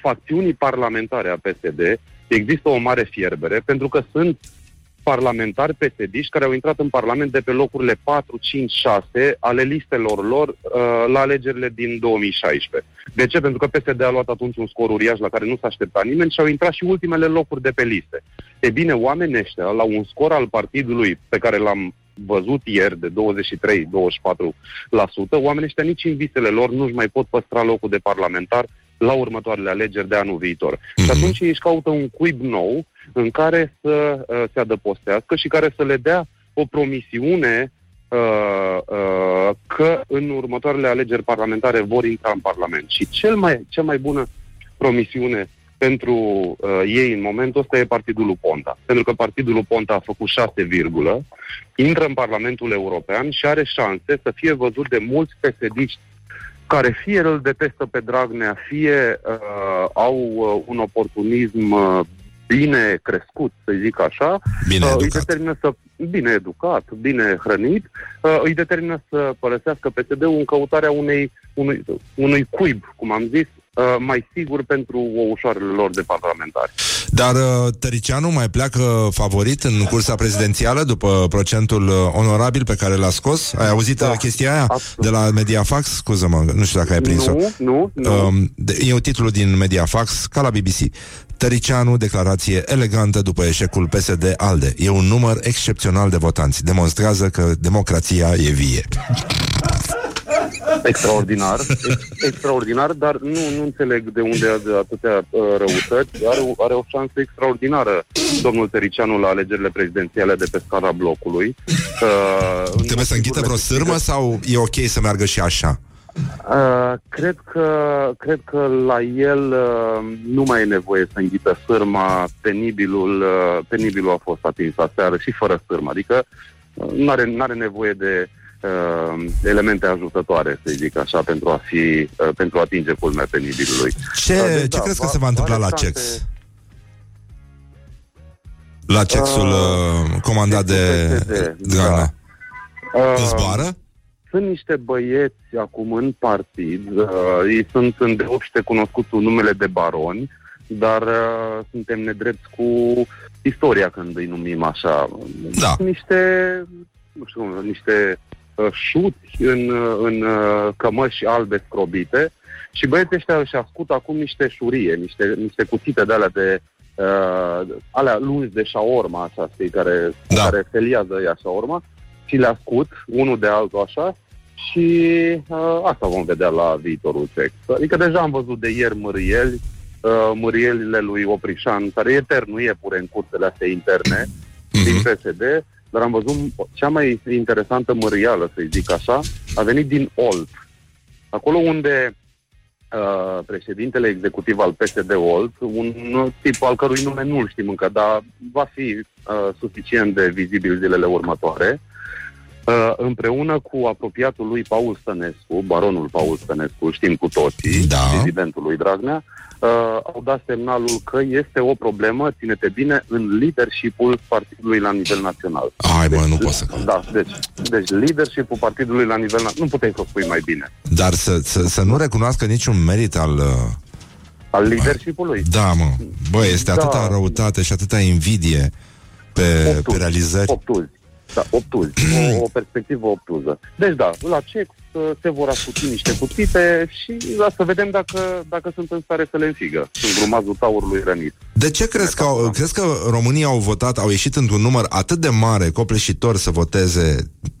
facțiunii parlamentare a PSD, există o mare fierbere, pentru că sunt parlamentari psd care au intrat în Parlament de pe locurile 4, 5, 6 ale listelor lor uh, la alegerile din 2016. De ce? Pentru că PSD a luat atunci un scor uriaș la care nu s-a așteptat nimeni și au intrat și ultimele locuri de pe liste. E bine, oamenii ăștia, la un scor al partidului pe care l-am văzut ieri de 23-24%, oamenii ăștia nici în visele lor nu-și mai pot păstra locul de parlamentar la următoarele alegeri de anul viitor. Și atunci ei își caută un cuib nou în care să uh, se adăpostească și care să le dea o promisiune uh, uh, că în următoarele alegeri parlamentare vor intra în Parlament. Și cel mai, cea mai bună promisiune pentru uh, ei în momentul ăsta e partidul lui Ponta. Pentru că partidul lui Ponta a făcut 6, virgulă, intră în Parlamentul European și are șanse să fie văzut de mulți psd care fie îl detestă pe Dragnea, fie uh, au uh, un oportunism uh, bine crescut, să zic așa, Bine uh, îi educat. determină să, bine educat, bine hrănit, uh, îi determină să părăsească PSD-ul în căutarea unei, unui, unui cuib, cum am zis, uh, mai sigur pentru o ușoarele lor de parlamentari. Dar uh, Tăricianu mai pleacă favorit în cursa prezidențială după procentul uh, onorabil pe care l-a scos? Ai auzit Da, da, chestia aia absolut. de la Mediafax? Scuză-mă, nu știu dacă ai prins-o. Nu, nu, nu. Um, de, e un titlu din Mediafax, ca la BBC. Tăricianu, declarație elegantă după eșecul PSD-ALDE. E un număr excepțional de votanți. Demonstrează că democrația e vie. Extraordinar, ex- extraordinar, dar nu, nu înțeleg de unde are atâtea uh, răutăți. Are, o- are o șansă extraordinară domnul Tericianu la alegerile prezidențiale de pe scara blocului. Uh, în Trebuie să închită vreo motivurile sârmă sau e ok să meargă și așa? Uh, cred, că, cred că la el uh, nu mai e nevoie să înghită sârma, penibilul, uh, penibilul a fost atins aseară și fără sârmă, adică uh, nu are, n-are nevoie de uh, elemente ajutătoare, să zic așa, pentru a fi, uh, pentru a atinge culmea penibilului. Ce, Uh, deci, ce da, crezi că va- se va întâmpla are la șanse- CEX? La CEX-ul uh, comandat de PSD, Dragnea. Uh, Îți zboară? Sunt niște băieți acum în partid, uh, ei sunt îndeopște cunoscuți cu numele de baroni, dar uh, suntem nedrepți cu istoria când îi numim așa. Da. Sunt niște, nu știu, cum, niște uh, șuți în, uh, în uh, cămăși albe scrobite și băieții ăștia își ascut acum niște șurie, niște, niște cuțite de alea de uh, alea lungi de șaorma, așa, știi, care, Da. care feliază ea șaorma și le ascut unul de altul așa și uh, asta vom vedea la viitorul sex. Adică deja am văzut de ieri mârieli, uh, mârielile lui Oprișan, care e eternul iepure în cursele astea interne din PSD, dar am văzut cea mai interesantă mărială, să-i zic așa, a venit din Olt. Acolo unde uh, președintele executiv al PSD Olt, un tip al cărui nume nu-l știm încă, dar va fi uh, suficient de vizibil zilele următoare, uh, împreună cu apropiatul lui Paul Stănescu, baronul Paul Stănescu, știm cu toții, Da. prezidentul lui Dragnea, uh, au dat semnalul că este o problemă, ține-te bine, în leadership-ul partidului la nivel național. Hai, mă, nu pot să... Da, deci, deci leadership-ul partidului la nivel național, nu puteai să o spui mai bine. Dar să, să, să nu recunoască niciun merit al... Uh... Al leadership-ului. Da, mă. Bă, este Da. atâta răutate și atâta invidie. pe, Obtuz. pe realizări. Obtuzi. Da, obtuzi. O, o perspectivă obtuză. Deci da, la CEC uh, se vor ascuti niște cuțite și la să vedem dacă, dacă sunt în stare să le înfigă. Sunt grumazul taurului rănit. De ce crezi că, au, crezi că românii au votat, au ieșit într-un număr atât de mare, copleșitor să voteze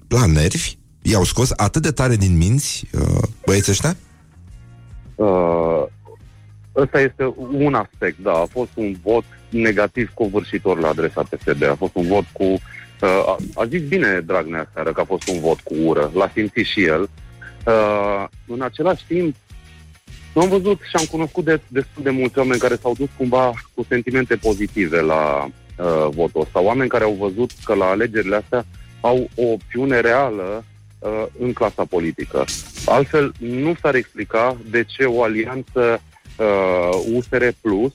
la nervi? I-au scos atât de tare din minți uh, băieții ăștia? Uh, ăsta este un aspect, da. A fost un vot negativ covârșitor la adresa PSD. A fost un vot cu... Uh, a, a zis bine Dragnea seară că a fost un vot cu ură. L-a simțit și el. Uh, în același timp, am văzut și am cunoscut de, destul de mulți oameni care s-au dus cumva cu sentimente pozitive la uh, votul ăsta. Oameni care au văzut că la alegerile astea au o opțiune reală uh, în clasa politică. Altfel, nu s-ar explica de ce o alianță uh, USR Plus,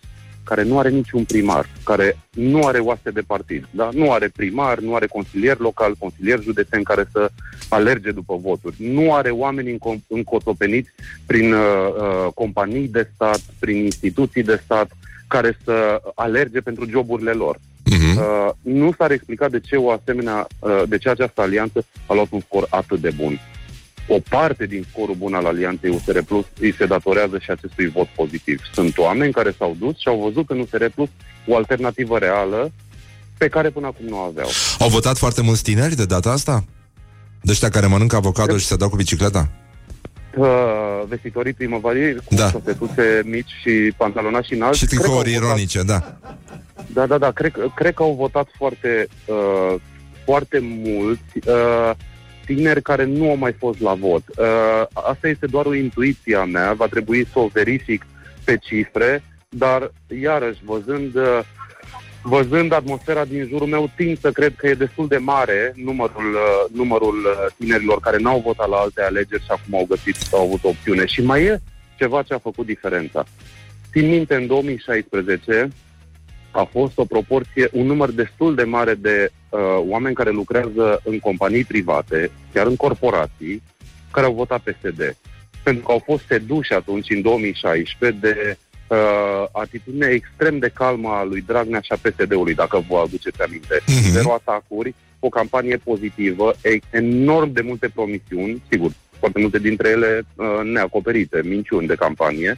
care nu are niciun primar, care nu are oaste de partid, da? nu are primar, nu are consilier local, consilier județen care să alerge după voturi, nu are oameni încom- încotopeniți prin uh, uh, companii de stat, prin instituții de stat, care să alerge pentru joburile lor. Uh-huh. Uh, nu s-ar explica de ce o asemenea, uh, de ce această alianță a luat un scor atât de bun. O parte din scorul bun al alianței USR Plus îi se datorează și acestui vot pozitiv. Sunt oameni care s-au dus și au văzut în USR Plus o alternativă reală pe care până acum nu o aveau. Au votat foarte mulți tineri de data asta? De ăștia care mănâncă avocado și se dau cu bicicleta? Uh, vestitorii primăvariei cu Da. șosetuțe mici și pantalonași înalți. Și cred că au tricouri votat- ironice, da. Da, da, da, cred, cred că au votat foarte, uh, foarte mulți uh, tineri care nu au mai fost la vot. Uh, asta este doar o intuiție a mea, va trebui să o verific pe cifre, dar iarăși, văzând, uh, văzând atmosfera din jurul meu, tind să cred că e destul de mare numărul, uh, numărul uh, tinerilor care n-au votat la alte alegeri și acum au găsit, au avut o opțiune. Și mai e ceva ce a făcut diferența. Țin minte, în 2016, a fost o proporție, un număr destul de mare de uh, oameni care lucrează în companii private, chiar în corporații, care au votat PSD. Pentru că au fost seduși atunci, în 2016, de uh, atitudine extrem de calmă a lui Dragnea și a PSD-ului, dacă vă aduceți aminte. Mhm. Zero atacuri, o campanie pozitivă, e- enorm de multe promisiuni, sigur, foarte multe dintre ele uh, neacoperite, minciuni de campanie.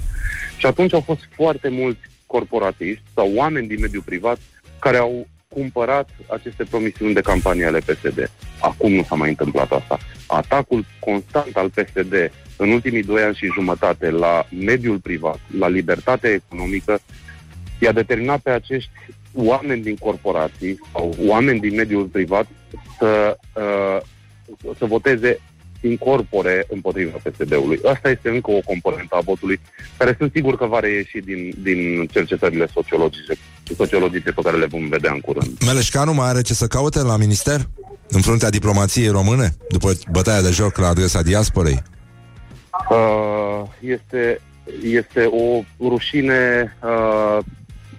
Și atunci au fost foarte mulți corporatiști sau oameni din mediul privat care au cumpărat aceste promisiuni de campanie ale PSD. Acum nu s-a mai întâmplat asta. Atacul constant al PSD în ultimii doi ani și jumătate la mediul privat, la libertatea economică, i-a determinat pe acești oameni din corporații sau oameni din mediul privat să, uh, să voteze incorpore împotriva PSD-ului. Asta este încă o componentă a votului care sunt sigur că va reieși din, din cercetările sociologice, sociologice pe care le vom vedea în curând. Meleșcanu mai are ce să caute la minister? În fruntea diplomației române? După bătaia de joc la adresa diasporei? Uh, este, este o rușine uh,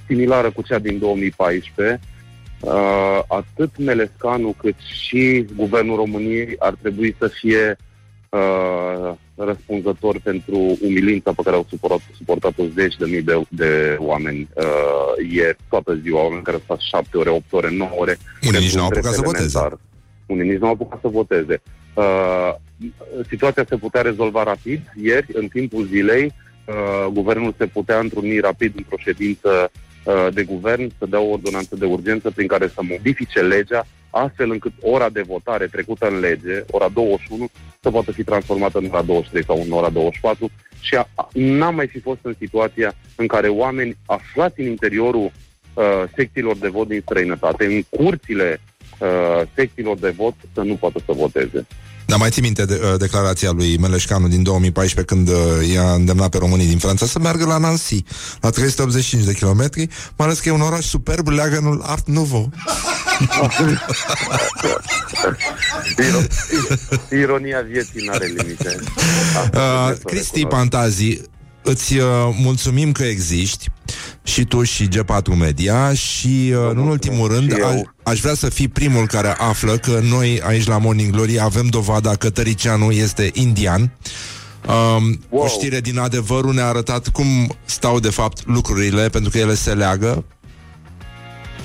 similară cu cea din 2014. Uh, atât Melescanu cât și Guvernul României ar trebui să fie uh, răspunzător pentru umilința pe care au suportat, suportat-o zeci de mii de, de oameni uh, ieri, toată ziua, oameni care au stat șapte ore, opt ore, nouă ore. Unii nici pentru n-au un apucat drept să voteze. elementar. Unii nici nu au apucat să voteze. Uh, situația se putea rezolva rapid. Ieri, în timpul zilei, uh, guvernul se putea întruni rapid într-o ședință uh, de guvern să dea o ordonanță de urgență prin care să modifice legea astfel încât ora de votare trecută în lege, ora 21, să poată fi transformată în ora 23 sau în ora 24 și a, a, n-am mai fi fost în situația în care oameni aflați în interiorul uh, secțiilor de vot din străinătate, în curțile uh, secțiilor de vot, să nu poată să voteze. Dar mai ții minte de, uh, declarația lui Meleșcanu din 2014 când uh, i-a îndemnat pe românii din Franța să meargă la Nancy, la 385 de kilometri, mai ales că e un oraș superb, leagănul Art Nouveau. Iro- Ironia vieții n-are limite. Asta Uh, trebuie să Cristi recunosc. Pantazi, îți uh, mulțumim că existi și tu și G4 Media și, uh, nu în ultimul rând, și eu. aș, aș vrea să fii primul care află că noi aici la Morning Glory avem dovada că Tăricianu este indian. Um, Wow. O știre din adevărul ne-a arătat cum stau de fapt lucrurile, pentru că ele se leagă.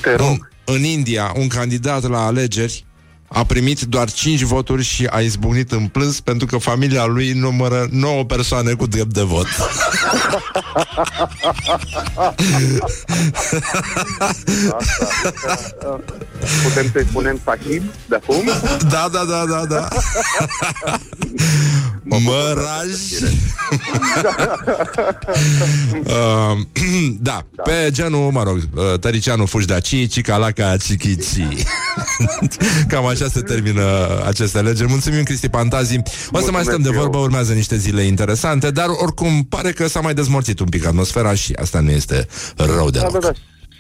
Te rog, în India, un candidat la alegeri a primit doar 5 voturi și a izbucnit în plâns pentru că familia lui numără 9 persoane cu drept de vot. Putem să-i spunem Sahib de acum? Da, da, da, da, da. Măraj. uh, da, pe genul, mă rog, uh, Tăricianu fugi de aici, Cicalaca Cichici. Cam așa se termină aceste alegeri. Mulțumim, Cristi Pantazi. O să mai stăm de eu. vorbă, urmează niște zile interesante, dar oricum pare că s-a mai dezmorțit un pic atmosfera și asta nu este rău Da, deloc. da, da.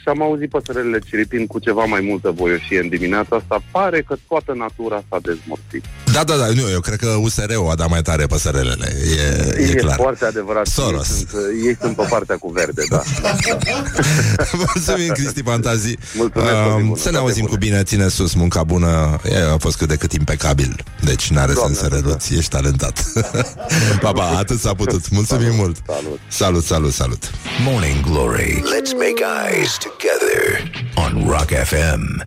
Și am auzit păsările ciripind cu ceva mai multă voioșie în dimineața asta. Pare că toată natura s-a dezmorțit. Da, da, da, nu, eu cred că USR-ul a dat mai tare păsărelele, e, e, e clar. foarte adevărat. Soros. Ei sunt, ei sunt pe partea cu verde, da. Mulțumim, Cristi Fantazi. Mulțumesc, o zi bună, să ne toate auzim bune. cu bine, ține sus, munca bună. E, a fost cât de cât impecabil. Deci n-are Doamne sens să ajută. reluți, ești talentat. pa, pa, atât s-a putut. Mulțumim Salut, mult. salut. Salut, salut, salut. Morning Glory. Let's make eyes together on Rock FM.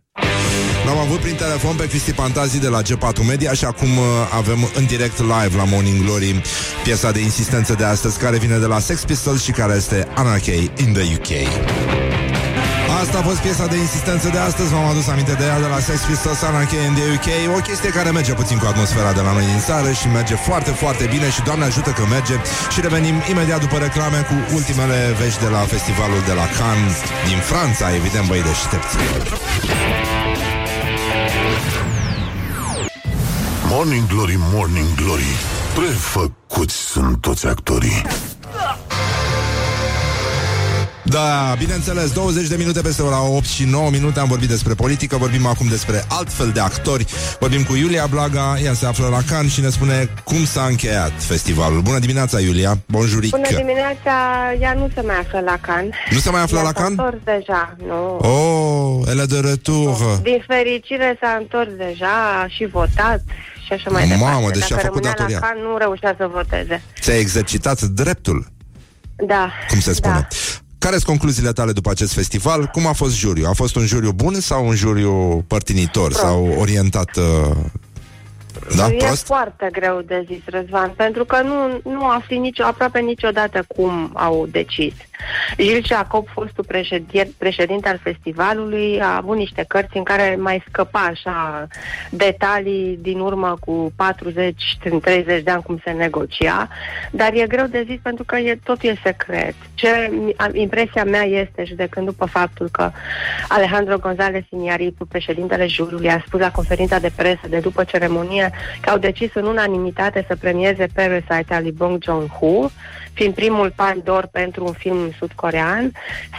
L-am avut prin telefon pe Cristi Pantazi de la G4 Media și acum uh, avem în direct live la Morning Glory piesa de insistență de astăzi care vine de la Sex Pistols și care este Anarchy in the UK. Asta a fost piesa de insistență de astăzi. V-am adus aminte de ea de la Sex Pistols Anarchy in the UK O chestie care merge puțin cu atmosfera de la noi din țară Și merge foarte, foarte bine Și Doamne ajută că merge. Și revenim imediat după reclame Cu ultimele vești de la festivalul de la Cannes Din Franța, evident, băi deștepți. Morning Glory, Morning Glory. Prefăcuți sunt toți actorii Da, bineînțeles, 20 de minute peste ora 8 și 9 minute am vorbit despre politică, vorbim acum despre altfel de actori. Vorbim cu Iulia Blaga, ea se află la Cannes și ne spune cum s-a încheiat festivalul. Bună dimineața, Iulia! Bonjuric! Bună dimineața, ea nu se mai află la Can. Nu se mai află Ea la s-a Cannes? întors deja, nu. Oh, ele de retour! Din fericire s-a întors deja și votat și așa mai Mamă, departe. deci a Dacă făcut rămânea datoria. la Can, nu reușea să voteze. Ți-ai exercitat dreptul, Da. cum se spune. Da. Care sunt concluziile tale după acest festival? Cum a fost juriu? A fost un juriu bun sau un juriu părtinitor Prost. sau orientat... Uh... Da, e prost? foarte greu de zis, Răzvan, pentru că nu, nu afli nicio, aproape niciodată cum au decis. Gilles Jacob, fostul președinte, președinte al festivalului, a avut niște cărți în care mai scăpa așa detalii din urmă cu 40-30 de ani cum se negocia, dar e greu de zis pentru că e, totul e secret. Ce mi- a- impresia mea este, judecând după faptul că Alejandro González Iñárritu, președintele jurului, a spus la conferința de presă de după ceremonie că au decis în unanimitate să premieze Parasite al lui Bong Joon-ho, fiind primul pan d'or pentru un film sud-corean.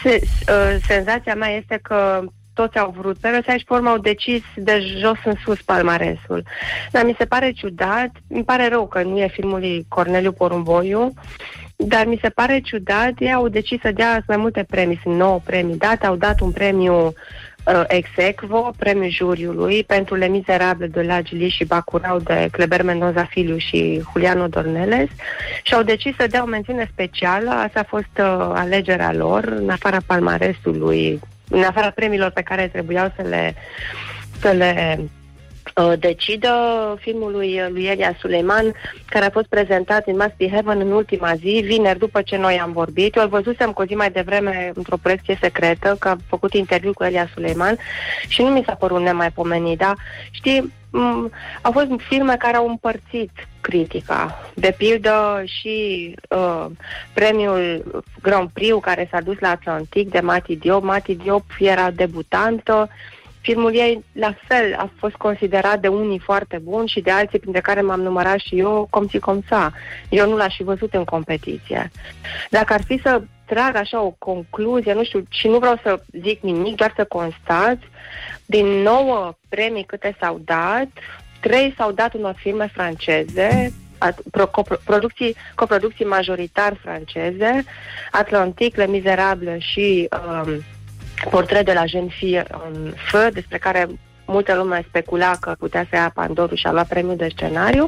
Se, uh, senzația mea este că toți au vrut Parasite și pe urmă au decis de jos în sus palmaresul. Dar mi se pare ciudat, îmi pare rău că nu e filmul lui Corneliu Porumboiu, dar mi se pare ciudat, ei au decis să dea mai multe premii, sunt nouă premii date, au dat un premiu uh, ex equo, premiul juriului pentru Le Miserable de la Gili și Bacurau de Kleber Mendoza Filiu și Juliano Dorneles și au decis să dea o mențiune specială, asta a fost uh, alegerea lor, în afara palmaresului, în afara premiilor pe care trebuiau să le, să le uh, decidă filmul lui, lui Elia Suleiman, care a fost prezentat în Must Be Heaven în ultima zi, vineri după ce noi am vorbit. Eu îl văzusem cu o zi mai devreme într-o proiecție secretă, că a făcut interviu cu Elia Suleiman și nu mi s-a părut nemaipomenit, dar știi, m- au fost filme care au împărțit critica. De pildă și uh, premiul Grand Prix care s-a dus la Atlantic de Mati Diop. Mati Diop era debutantă, Filmul ei, la fel, a fost considerat de unii foarte bun și de alții, printre care m-am numărat și eu, cum si cum sa. Eu nu l-aș fi văzut în competiție. Dacă ar fi să trag așa o concluzie, nu știu, și nu vreau să zic nimic, doar să constat, din nouă premii câte s-au dat, trei s-au dat unor filme franceze, at- pro, copro, producții, coproducții majoritar franceze, Atlantic, Le Miserable și um, Portret de la jeune fille în fă, despre care multă lume specula că putea să ia Pandorul și a luat premiul de scenariu.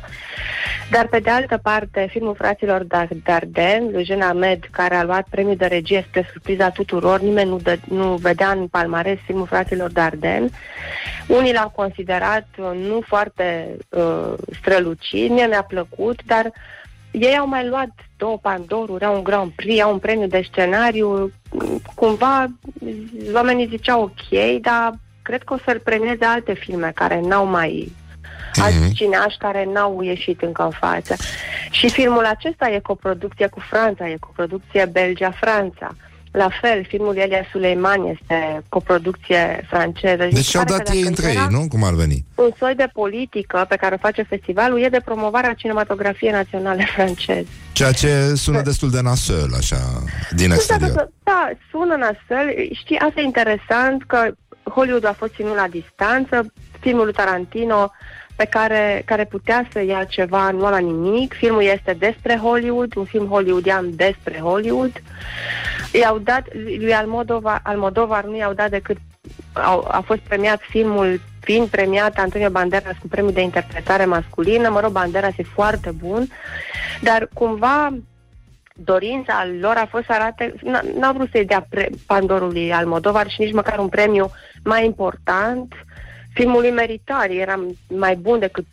Dar pe de altă parte, filmul fraților Dar- Darden, lui Jean Ahmed, care a luat premiul de regie spre surpriza tuturor, nimeni nu, dă, nu vedea în palmares filmul fraților Darden. Unii l-au considerat uh, nu foarte uh, strălucit, mie mi-a plăcut, dar ei au mai luat două pandoruri, au un Grand Prix, au un premiu de scenariu. Cumva oamenii ziceau ok, dar cred că o să-l premieze alte filme care n-au mai alți cineași care n-au ieșit încă în față. Și filmul acesta e coproducție cu Franța, e coproducție Belgia-Franța. La fel, filmul Elia Suleiman este coproducție franceză. Și mi Deci se și-au pare dat că ei dacă între ei, era nu? Cum ar veni? Un soi de politică pe care o face festivalul e de promovarea cinematografiei naționale franceze. Ceea ce sună destul de nasăl, așa, din Da, da, exterior. da, da, sună nasăl. Știi, asta e interesant că Hollywood a fost ținut la distanță, filmul lui Tarantino pe care, care putea să ia ceva, nu la nimic. Filmul este despre Hollywood, un film hollywoodian despre Hollywood. I-au dat, lui Almodovar, Almodovar nu i-au dat decât, au, a fost premiat filmul fiind premiat Antonio Banderas cu premiul de interpretare masculină. Mă rog, Banderas e foarte bun, dar cumva dorința lor a fost să arate, n- n-au vrut să-i dea pre- Pandorului Almodovar și nici măcar un premiu mai important. Filmul lui merita, era mai bun decât,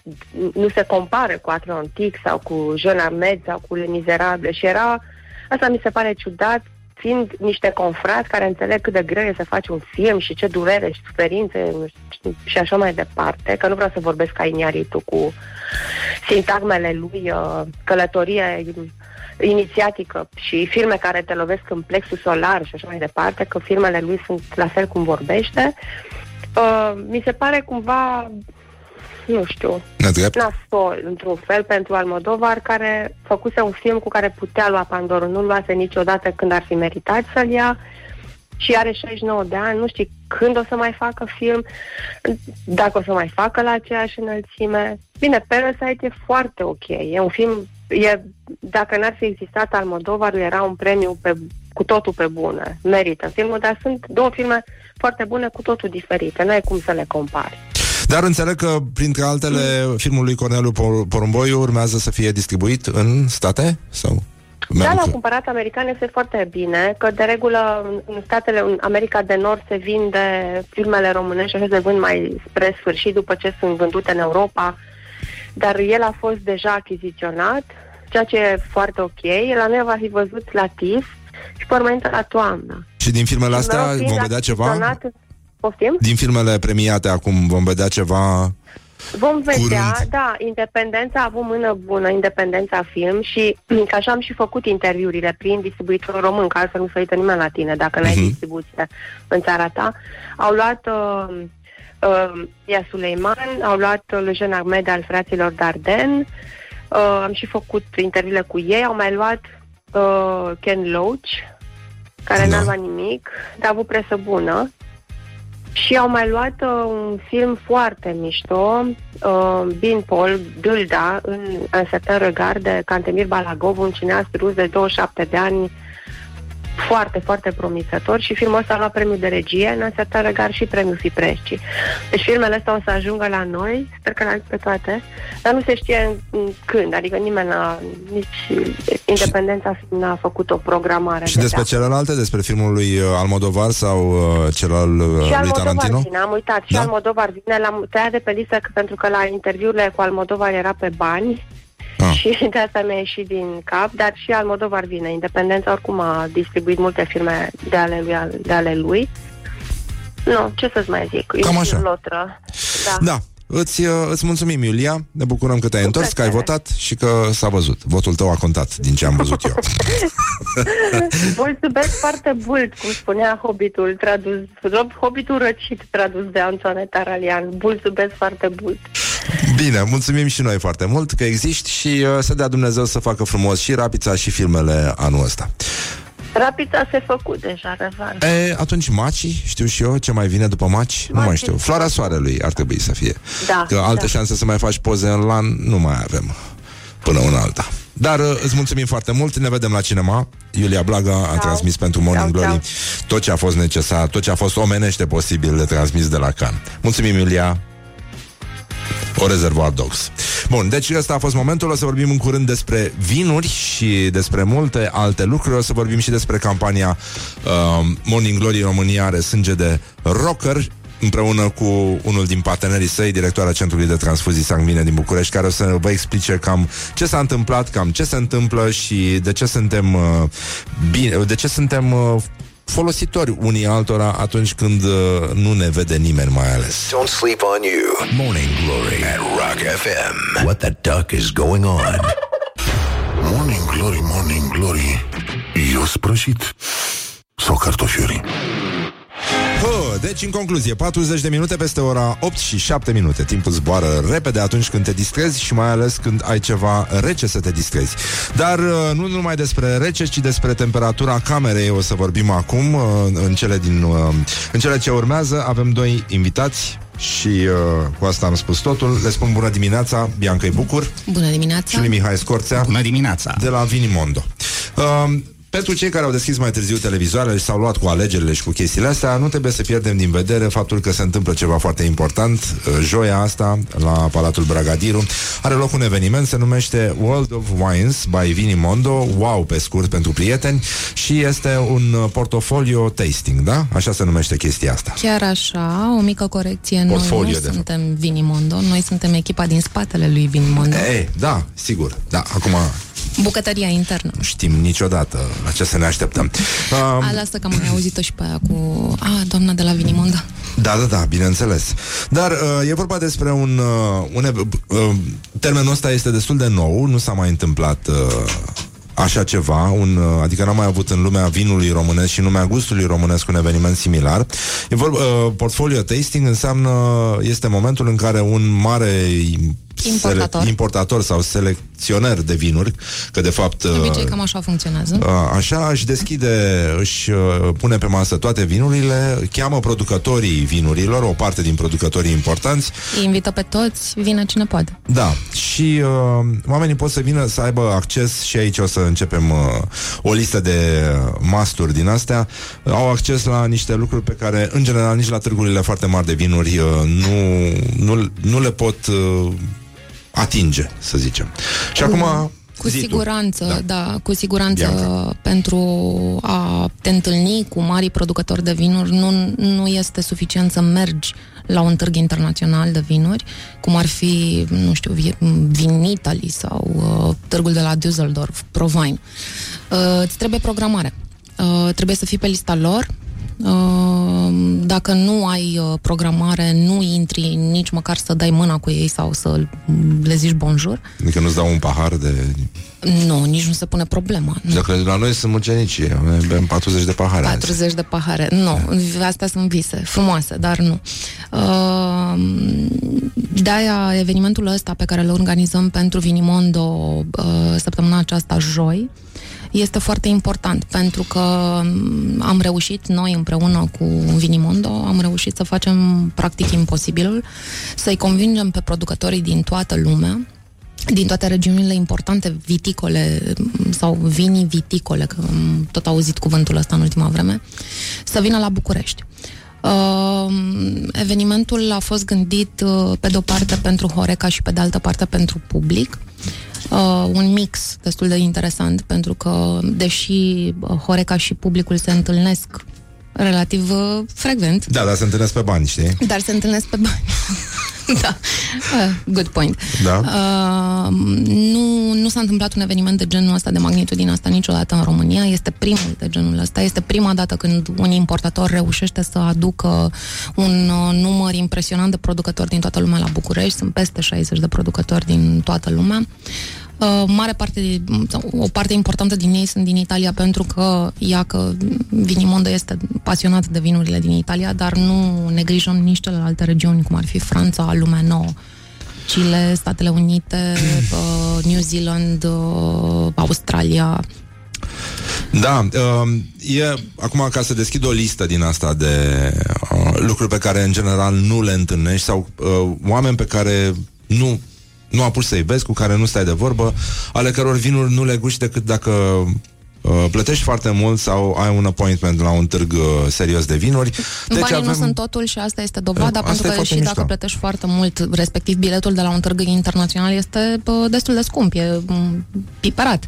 nu se compară cu Atlantic sau cu Jean Ahmed sau cu Le Miserable și era, asta mi se pare ciudat, fiind niște confrați care înțeleg cât de greu e să faci un film și ce durere și suferințe nu știu, și așa mai departe, că nu vreau să vorbesc ca iniaritul cu sintagmele lui, uh, călătorie inițiatică și filme care te lovesc în plexul solar și așa mai departe, că filmele lui sunt la fel cum vorbește. Uh, mi se pare cumva, nu știu, Nedrept? nasol, într-un fel, pentru Almodovar, care făcuse un film cu care putea lua Pandorul. Nu-l luase niciodată când ar fi meritat să-l ia și are 69 de ani, nu știi când o să mai facă film, dacă o să mai facă la aceeași înălțime. Bine, Parasite e foarte ok. E un film, e, dacă n-ar fi existat Almodovar, era un premiu pe, cu totul pe bune. Merită filmul, dar sunt două filme foarte bune cu totul diferite. Nu ai cum să le compari. Dar înțeleg că, printre altele, filmul lui Corneliu Por- Porumboiu urmează să fie distribuit în state? Sau? Da, l-au cumpărat americani, este foarte bine, că de regulă în- în statele, în America de Nord se vinde filmele românești, așa se vând mai spre sfârșit după ce sunt vândute în Europa, dar el a fost deja achiziționat, ceea ce e foarte ok. La noi va fi văzut la TIF și pe urmă intră la toamnă. Și din filmele Și, mă rog, astea fiind vom vedea ceva? achiziționat- Poftim? Din filmele premiate acum vom vedea ceva... Vom vedea, Curând. da, independența a avut mână bună, independența film și că așa am și făcut interviurile prin distribuitorul român, că altfel nu se uită nimeni la tine dacă n-ai Mhm. distribuție în țara ta. Au luat uh, uh, Ia Suleiman, au luat uh, lui Jean Ahmed al fraților Darden, uh, am și făcut interviurile cu ei, au mai luat uh, Ken Loach, care Da. n-a luat nimic, dar a avut presă bună. Și au mai luat uh, un film foarte mișto, uh, Bin Paul, Dulda, în, în Certain Regard de Cantemir Balagov, un cineast rus de 27 de ani, foarte, foarte promițător și filmul ăsta a luat premiul de regie în Certain Regard și premiul Fipresci. Deci filmele astea o să ajungă la noi, sper că le pe toate, dar nu se știe în, în când, adică nimeni n-a, nici Independența n-a făcut o programare. Și de despre data. celelalte, despre filmul lui uh, Almodovar sau uh, cel al uh, Și lui Almodovar Tarantino? vine, am uitat. Și Da? Almodovar vine, l-am tăiat de pe listă că- pentru că la interviurile cu Almodovar era pe bani Ah. și de asta mi-a ieșit din cap, dar și Almodovar vine. Independența oricum a distribuit multe filme de ale lui. De ale lui. Nu, ce să-ți mai zic? Cam E așa. Lotră. Da. Da. Îți, uh, îți mulțumim, Iulia. Ne bucurăm că te-ai Cu întors, că ai plăcere. votat și că s-a văzut. Votul tău a contat, din ce am văzut eu. Mulțumesc foarte mult, cum spunea Hobbitul tradus, Hobbitul răcit tradus de Antoane Taralian. Mulțumesc foarte mult. Bine, mulțumim și noi foarte mult că existi și uh, să dea Dumnezeu să facă frumos și Rapița și filmele anul ăsta. Rapid se făcut deja, Răzvan. E, atunci Maci, știu și eu ce mai vine după Maci, nu mai Maci. știu. Floarea soarelui ar trebui să fie. Da, Că alte da. șanse să mai faci poze în lan nu mai avem până una alta. Dar uh, îți mulțumim foarte mult, ne vedem la cinema. Iulia Blaga a Ciao. transmis pentru Morning Ciao, Glory tot ce a fost necesar, tot ce a fost omenește posibil de transmis de la Can. Mulțumim, Iulia. O Reservoir Dogs. Bun, deci ăsta a fost momentul. O să vorbim în curând despre vinuri și despre multe alte lucruri. O să vorbim și despre campania uh, Morning Glory România are sânge de rocker împreună cu unul din partenerii săi, directoarea Centrului de Transfuzii Sanguine din București, care o să vă explice cam ce s-a întâmplat, cam ce se întâmplă și de ce suntem uh, bine, de ce suntem uh, folositori unii altora atunci când uh, nu ne vede nimeni mai ales. Don't sleep on you. Morning Glory at Rock FM. What the duck is going on? Morning Glory, Morning Glory Eu sprășit Sau cartofiuri Hă, deci, în concluzie, 40 de minute peste ora 8 și 7 minute. Timpul zboară repede atunci când te distrezi și mai ales când ai ceva rece să te distrezi. Dar uh, nu numai despre rece, ci despre temperatura camerei o să vorbim acum. uh, În cele, din, uh, în cele ce urmează avem doi invitați și uh, cu asta am spus totul. Le spun bună dimineața, Bianca Bucur Bună și dimineața! lui Mihai Scorțea Bună dimineața! de la Vinimondo. Uh, pentru cei care au deschis mai târziu televizoarele și s-au luat cu alegerile și cu chestiile astea, nu trebuie să pierdem din vedere faptul că se întâmplă ceva foarte important. Uh, Joia asta, la Palatul Bragadiru, are loc un eveniment, se numește World of Wines by Vinimondo, wow pe scurt pentru prieteni, și este un uh, portfolio tasting, da? Așa se numește chestia asta. Chiar așa, o mică corecție, Portfolio, noi de nu fapt. suntem Vinimondo, noi suntem echipa din spatele lui Vinimondo, Ei, da, sigur. Da, acum bucătăria internă. nu știm niciodată la ce să ne așteptăm. Uh, A, lasă că am mai auzit-o și pe aia cu... A, doamna de la Vinimondo. Da, da, da, bineînțeles. Dar uh, e vorba despre un... Uh, un ev- uh, termenul ăsta este destul de nou, nu s-a mai întâmplat... Uh, Așa ceva, un, uh, adică n-am mai avut în lumea vinului românesc și în lumea gustului românesc un eveniment similar. E vorba, uh, portfolio tasting înseamnă, este momentul în care un mare Importator. importator sau selecționer de vinuri, că de fapt... De uh, obicei cam așa funcționează. Uh, Așa își deschide, își uh, pune pe masă toate vinurile, cheamă producătorii vinurilor, o parte din producătorii importanți, Îi invită pe toți, vine cine poate. da, și uh, oamenii pot să vină să aibă acces și aici o să începem uh, o listă de uh, masturi din astea, au acces la niște lucruri pe care, în general, nici la târgurile foarte mari de vinuri uh, nu, nu, nu le pot uh, atinge, să zicem. Și acum... Cu zi tu. siguranță, da. da, cu siguranță Bianca. pentru a te întâlni cu mari producători de vinuri nu, nu este suficient să mergi la un târg internațional de vinuri, cum ar fi, nu știu, Vi- Vin Italy sau uh, târgul de la Düsseldorf, Provine. Uh, îți trebuie programare. Uh, trebuie să fii pe lista lor, Uh, dacă nu ai uh, programare, nu intri nici măcar să dai mâna cu ei sau să le zici bonjour. Adică nu-ți dau un pahar de... Nu, nici nu se pune problema. Nu. Dacă la noi sunt mucenicii, avem 40 de pahare. azi. 40 de pahare. Nu, astea sunt vise, frumoase, dar nu. Uh, de-aia evenimentul ăsta pe care îl organizăm pentru Vinimondo uh, săptămâna aceasta, joi, este foarte important pentru că mm, am reușit noi împreună cu Vinimondo, am reușit să facem practic imposibilul, să-i convingem pe producătorii din toată lumea din toate regiunile importante viticole m, sau vinii viticole, că am tot auzit cuvântul ăsta în ultima vreme, să vină la București. Uh, evenimentul a fost gândit uh, pe de-o parte pentru Horeca și pe de altă parte pentru public. Uh, un mix destul de interesant pentru că deși uh, Horeca și publicul se întâlnesc relativ uh, frecvent, Da, dar se întâlnesc pe bani, știi? dar se întâlnesc pe bani. da, uh, good point. Da. Uh, nu, nu s-a întâmplat un eveniment de genul ăsta, de magnitudine asta niciodată în România. Este primul de genul ăsta. Este prima dată când un importator reușește să aducă un uh, număr impresionant de producători din toată lumea la București. Sunt peste 60 de producători din toată lumea. Uh, mare parte, sau o parte importantă din ei sunt din Italia pentru că, ia că Vinimondo este pasionat de vinurile din Italia, dar nu neglijăm nici celelalte regiuni, cum ar fi Franța, Lumea Nouă, Chile, Statele Unite, uh, New Zealand, uh, Australia. Da, uh, e acum ca să deschid o listă din asta de uh, lucruri pe care în general nu le întâlnești sau uh, oameni pe care nu nu apuci să-i vezi, cu care nu stai de vorbă, ale căror vinuri nu le guști decât dacă uh, plătești foarte mult sau ai un appointment la un târg uh, serios de vinuri. Deci Banii nu sunt totul și asta este dovada, Asta pentru e că foarte și mișto. dacă plătești foarte mult, respectiv biletul de la un târg internațional este bă, destul de scump, e m, piperat.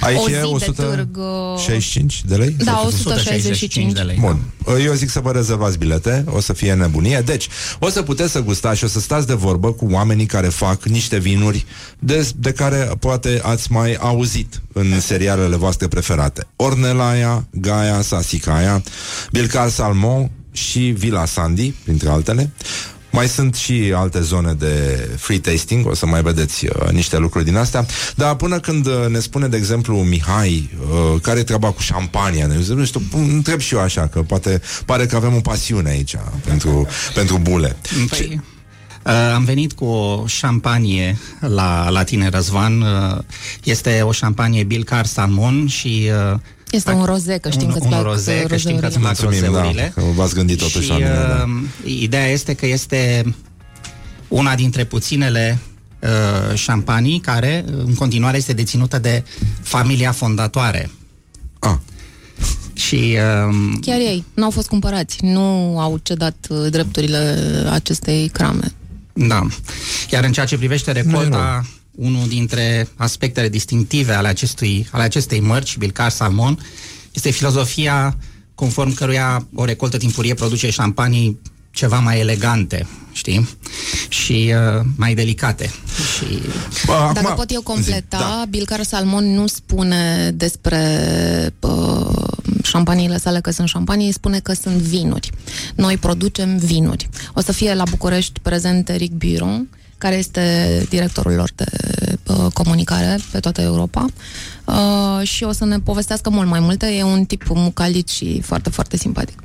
Aici o zi e de 165 târg... uh, de lei? Da, Sau- 165 de lei. Bun, eu zic să vă rezervați bilete, o să fie nebunie. Deci, o să puteți să gustați și o să stați de vorbă cu oamenii care fac niște vinuri de, de care poate ați mai auzit în serialele voastre preferate. Ornelaia, Gaia, Sasicaia, Bilcar Salmon și Villa Sandy, printre altele. Mai sunt și alte zone de free tasting, o să mai vedeți uh, niște lucruri din astea. Dar până când uh, ne spune, de exemplu, Mihai, uh, care e treaba cu șampania, ne nu știu, întreb și eu așa, că poate pare că avem o pasiune aici pentru, pentru bule. Păi, uh, am venit cu o șampanie la, la tine, Răzvan. Uh, este o șampanie Bilcar Salmon și... Uh, Este un roze, că știm un, că-ți un plac roze, că știm că îți plac Mulțumim, rozeurile. da, că v-ați gândit totuși și, la mine, da. uh, Ideea este că este una dintre puținele uh, șampanii care uh, în continuare este deținută de familia fondatoare. Ah. Și uh, Chiar ei nu au fost cumpărați, nu au cedat uh, drepturile acestei crame. Da. Iar în ceea ce privește recolta, unul dintre aspectele distinctive ale, acestui, ale acestei mărci, Bilcar Salmon, este filozofia conform căruia o recoltă timpurie produce șampanii ceva mai elegante, știi? Și uh, mai delicate. Și... Bă, Dacă pot eu completa, zi, da. Bilcar Salmon nu spune despre uh, șampaniile sale că sunt șampanii, spune că sunt vinuri. Noi producem vinuri. O să fie la București prezent Eric Biron, care este directorul lor de uh, comunicare pe toată Europa uh, și o să ne povestească mult mai multe. E un tip mucalit și foarte, foarte simpatic.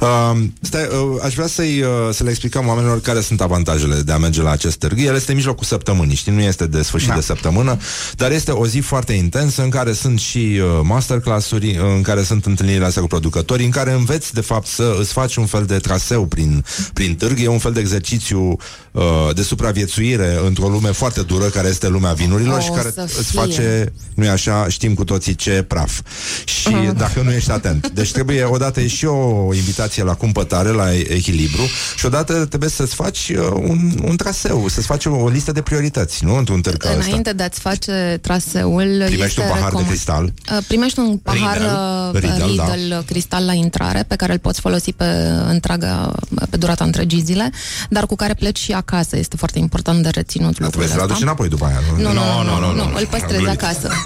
Uh, stai, uh, aș vrea să-i, uh, să le explicăm oamenilor care sunt avantajele de a merge la acest târg. El este în mijlocul săptămânii, știi, nu este de sfârșit Da. de săptămână, dar este o zi foarte intensă în care sunt și uh, masterclass-uri, uh, în care sunt întâlnirile astea cu producătorii, în care înveți, de fapt, să îți faci un fel de traseu prin, prin târg. E un fel de exercițiu uh, de supraviețuire într-o lume foarte dură, care este lumea vinurilor O și care să îți fie. face, nu e așa, știm cu toții ce praf. Și dacă nu ești atent. Deci trebuie, odată e și o invitație la cumpătare, la echilibru și odată trebuie să-ți faci uh, un, un traseu, să-ți faci o, o listă de priorități, nu? Într-un târg ca ăsta. Înainte de a-ți face traseul... Primești este un pahar de recomand- cristal. Uh, Primești un pahar Riedel. Riedel, Riedel, da. Riedel cristal la intrare, pe care îl poți folosi pe întreaga, pe durata întregii zile, dar cu care pleci și acasă. Este foarte important de reținut Dar trebuie lucrul să-l ăsta. aduci înapoi după aia. Nu, nu, nu, nu, nu, îl Am păstrezi glumit. acasă.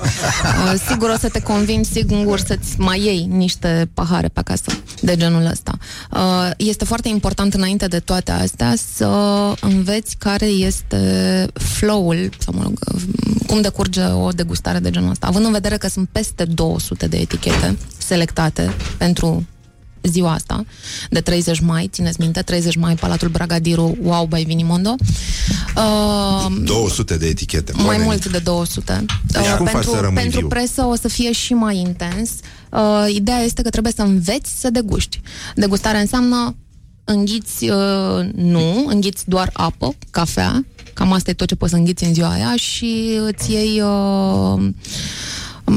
Uh, sigur o să te convingi, sigur să-ți mai iei niște pahare pe acasă de genul ăsta. Uh, este foarte important înainte de toate astea să înveți care este flow-ul, sau mă rog, uh, cum decurge o degustare de genul ăsta. Având în vedere că sunt peste 200 de etichete selectate pentru ziua asta, de 30 mai, țineți minte, 30 mai, Palatul Bragadiru, Wow by Vinimondo. Uh, 200 de etichete. mai Oameni. mult de 200. Deci Uh, cum faci pentru, să rămâi pentru viu? presă o să fie și mai intens. Uh, ideea este că trebuie să înveți să deguști. Degustarea înseamnă înghiți, uh, nu, înghiți doar apă, cafea, cam asta e tot ce poți să înghiți în ziua aia și îți iei uh,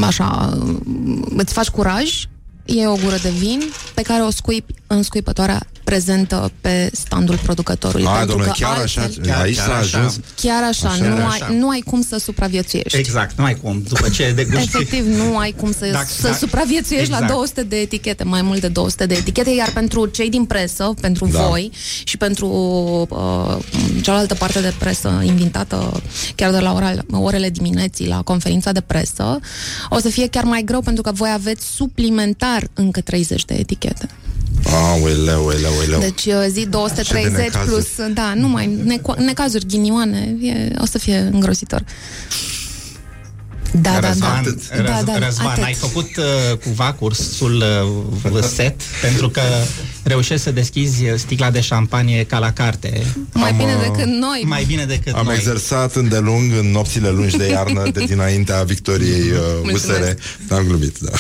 așa, uh, îți faci curaj, iei o gură de vin pe care o scuipi în scuipătoarea prezentă pe standul producătorului. A, pentru domnule, că chiar așa, altfel- aici chiar s-a așa. ajuns. Chiar așa, Așa, nu, așa. ai, nu ai cum să supraviețuiești. Exact, nu ai cum. După ce degusti... Efectiv, nu ai cum să, Dacă- să dacă- supraviețuiești la exact. 200 de etichete, mai mult de 200 de etichete, iar pentru cei din presă, pentru Da. voi și pentru uh, cealaltă parte de presă invitată chiar de la ora, orele dimineții la conferința de presă, o să fie chiar mai greu pentru că voi aveți suplimentar încă 30 de etichete. Aoleu, aoleu, aoleu. Deci uh, zi Ce de 230 necazuri. plus, da, nu mai neco- necazuri, ghinioane, e, o să fie îngrozitor. Da, da, da. Răzvan, da, Răz, da, Răzvan atât. ai făcut uh, cumva cursul uh, set pentru că reușești să deschizi sticla de șampanie ca la carte. Mai Am, bine uh, decât noi. Mai bine decât Am noi. exersat îndelung în nopțile lungi de iarnă de dinaintea victoriei uh, USR. Mulțumesc. Am glumit, da.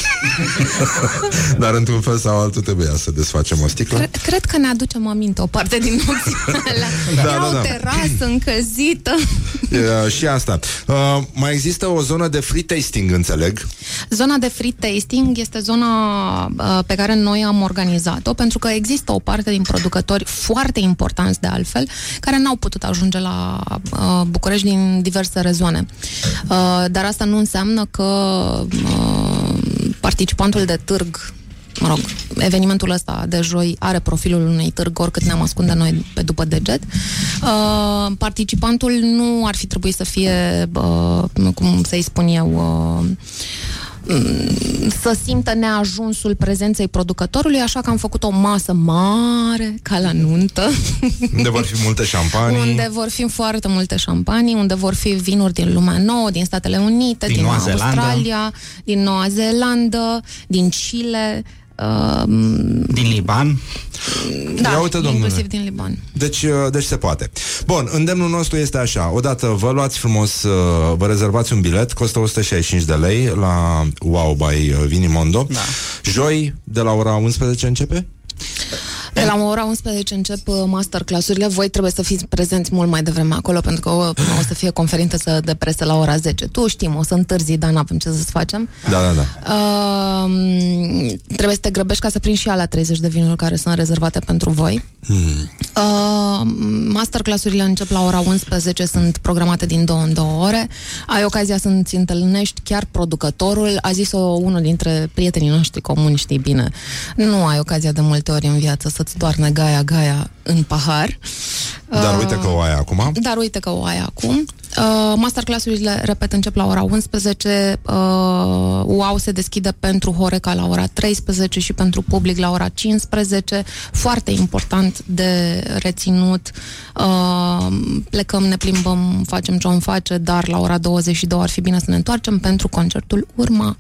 Dar într-un fel sau altul trebuia să desfacem o sticlă. Cred, cred că ne aducem aminte o parte din nopțile alea. Da, Era da, o da. terasă încălzită. Uh, și asta. Uh, mai există o zonă de free tasting, înțeleg. Zona de free tasting este zona uh, pe care noi am organizat-o pentru că există o parte din producători foarte importanți de altfel care n-au putut ajunge la uh, București din diverse rezoane. Uh, dar asta nu înseamnă că uh, participantul de târg mă rog, evenimentul ăsta de joi are profilul unui târg, oricât ne-am ascunde noi pe după deget. Uh, participantul nu ar fi trebuit să fie, uh, cum să-i spun eu, uh, mm, să simtă neajunsul prezenței producătorului, așa că am făcut o masă mare, ca la nuntă, Unde vor fi multe șampanii. unde vor fi foarte multe șampanii, unde vor fi vinuri din lumea nouă, din Statele Unite, Din din, Noua Zeelandă. Australia, din Noua Zeelandă, din Chile, uh, Din Liban. da, Ia uite, domnule. inclusiv din Liban. Deci, uh, deci se poate. Bun, îndemnul nostru este așa. Odată vă luați frumos, uh, vă rezervați un bilet, costă 165 de lei la Wow by uh, Vinimondo. Da. Joi, de la ora 11 începe? De la ora 11 încep uh, masterclass-urile. Voi trebuie să fiți prezenți mult mai devreme acolo, pentru că o, o să fie conferință de presă la ora 10. Tu știm, o să întârzi, dar n-avem ce să-ți facem. Da, da, da. Uh, trebuie să te grăbești ca să prinzi și alea 30 de vinuri care sunt rezervate pentru voi. Uh, masterclass-urile încep la ora 11, sunt programate din două în două ore. Ai ocazia să-ți întâlnești chiar producătorul. A zis-o unul dintre prietenii noștri comuni, știi bine. Nu ai ocazia de multe ori în viață să-ți toarne gaia gaia în pahar. Dar Uh, uite că o ai acum. dar uite că o ai acum. Uh, masterclass-urile, repet, încep la ora 11. Uh, UAU se deschide pentru Horeca la ora 13 și pentru public la ora 15. Foarte important de reținut. Uh, plecăm, ne plimbăm, facem ce om face, dar la ora 22 ar fi bine să ne întoarcem pentru concertul Urma.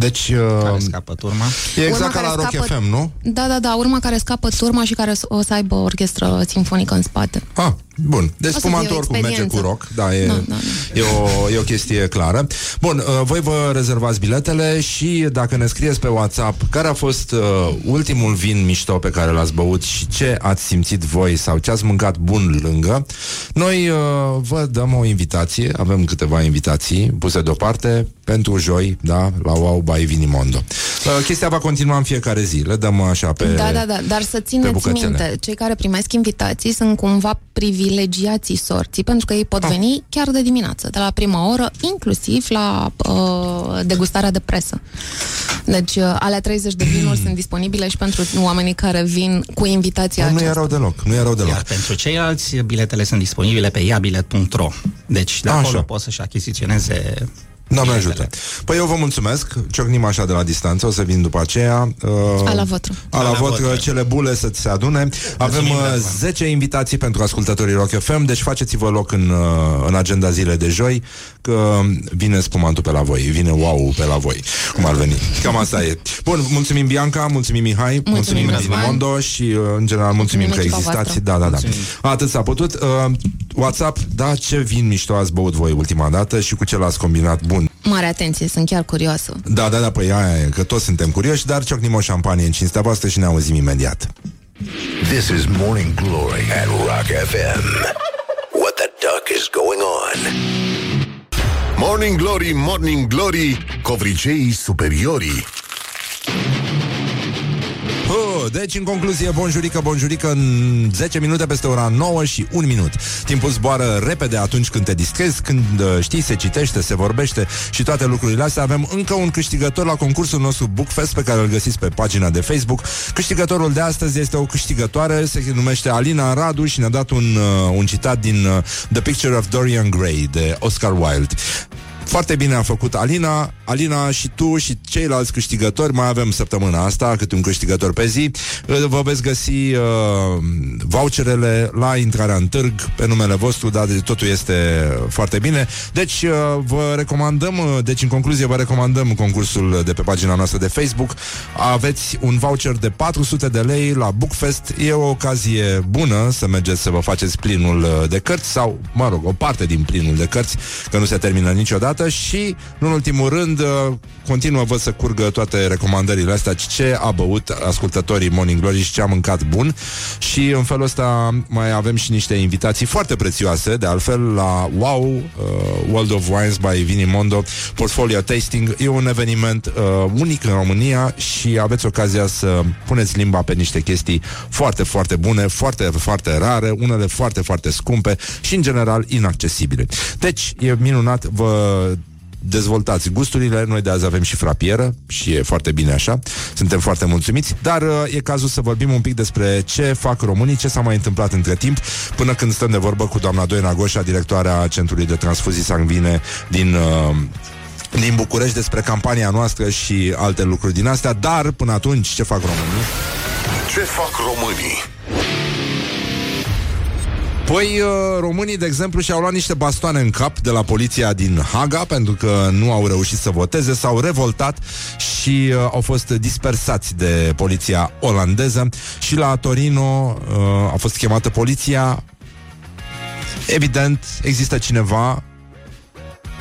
Deci, Care uh, scapă turma. e exact Urma ca la care Rock scapă- FM, nu? Da, da, da, urma care scapă turma și care o să aibă orchestră sinfonică în spate. Ah, bun. Deci O să spumantul fie o oricum merge cu experiență. rock. Da, e, Da, da, E, o, e o chestie clară. Bun, uh, voi vă rezervați biletele și dacă ne scrieți pe WhatsApp care a fost uh, ultimul vin mișto pe care l-ați băut și ce ați simțit voi sau ce ați mâncat bun lângă, noi uh, vă dăm o invitație, avem câteva invitații puse deoparte pentru joi, da, la Wow by Vinimondo. Uh, chestia va continua în fiecare zi, le dăm așa pe... Da, da, da, dar să țineți bucățele. minte, cei care primesc invitații sunt cumva privilegiații sorții, pentru că ei pot Ah. veni chiar de dimineață, de la prima oră, inclusiv la uh, degustarea de presă. Deci, uh, alea 30 de vinuri sunt disponibile și pentru oamenii care vin cu invitația Nu, nu aceasta. e rău deloc, nu e rău deloc. Iar pentru ceilalți, biletele sunt disponibile pe iabilet.ro. Deci de Așa. acolo pot să-și achiziționeze Doamne biletele. ajută. Păi eu vă mulțumesc, ciocnim așa de la distanță, o să vin după aceea. Uh, A la votră. A la A la votră, votră. cele bule să ți se adune. Avem uh, Răzvan. 10 invitații pentru ascultătorii Rock FM, deci faceți-vă loc în, uh, în agenda zilei de joi, că vine spumantul pe la voi, vine wow pe la voi, cum ar veni. Cam asta e. Bun, mulțumim Bianca, mulțumim Mihai, mulțumim, Răzvan. Mondo și uh, în general mulțumim, Mulțumim că echipa existați. voastră. Da, da, da. Atât s-a putut. Uh, WhatsApp, da, ce vin mișto ați băut voi ultima dată și cu ce l-ați combinat bun. Mare atenție, sunt chiar curioasă. Da, da, da, păi aia e, că toți suntem curioși, dar ciocnim o șampanie în cinstea voastră și ne auzim imediat. This is Morning Glory at Rock FM. What the duck is going on? Morning Glory, Morning Glory, covriceii superiorii. Oh, deci, în concluzie, bonjurică, bonjurică, în 10 minute peste ora 9 și 1 minut. Timpul zboară repede atunci când te distrezi, când, uh, știi, se citește, se vorbește și toate lucrurile astea. Avem încă un câștigător la concursul nostru Bookfest pe care îl găsiți pe pagina de Facebook. Câștigătorul de astăzi este o câștigătoare, se numește Alina Radu și ne-a dat un, uh, un citat din uh, The Picture of Dorian Gray de Oscar Wilde. Foarte bine a făcut Alina. Alina și tu și ceilalți câștigători, mai avem săptămâna asta, câte un câștigător pe zi. Uh, Vă veți găsi uh, voucherele la intrarea în târg pe numele vostru, dar de- totul este foarte bine. Deci uh, vă recomandăm, uh, deci în concluzie vă recomandăm concursul de pe pagina noastră de Facebook. Aveți un voucher de 400 de lei la Bookfest. E o ocazie bună să mergeți să vă faceți plinul uh, de cărți sau, mă rog, o parte din plinul de cărți, că nu se termină niciodată și, nu în ultimul rând, uh, continuă văd să curgă toate recomandările astea, ce a băut ascultătorii Morning Glory și ce a mâncat bun? Și în felul ăsta mai avem și niște invitații foarte prețioase, de altfel la WOW, uh, World of Wines by Vini Mondo, Portfolio Tasting, e un eveniment uh, unic în România și aveți ocazia să puneți limba pe niște chestii foarte, foarte bune, foarte, foarte rare, unele foarte, foarte scumpe și în general inaccesibile. Deci, e minunat, vă dezvoltați gusturile. Noi de azi avem și frapieră și e foarte bine așa. Suntem foarte mulțumiți, dar uh, e cazul să vorbim un pic despre ce fac românii, ce s-a mai întâmplat între timp, până când stăm de vorbă cu doamna Doina Goșa, directoarea Centrului de Transfuzii Sanguine din uh, din București despre campania noastră și alte lucruri din astea, dar până atunci ce fac românii? Ce fac românii? Păi, uh, românii, de exemplu, și-au luat niște bastoane în cap de la poliția din Haga pentru că nu au reușit să voteze, s-au revoltat și uh, au fost dispersați de poliția olandeză și la Torino uh, a fost chemată poliția. Evident, există cineva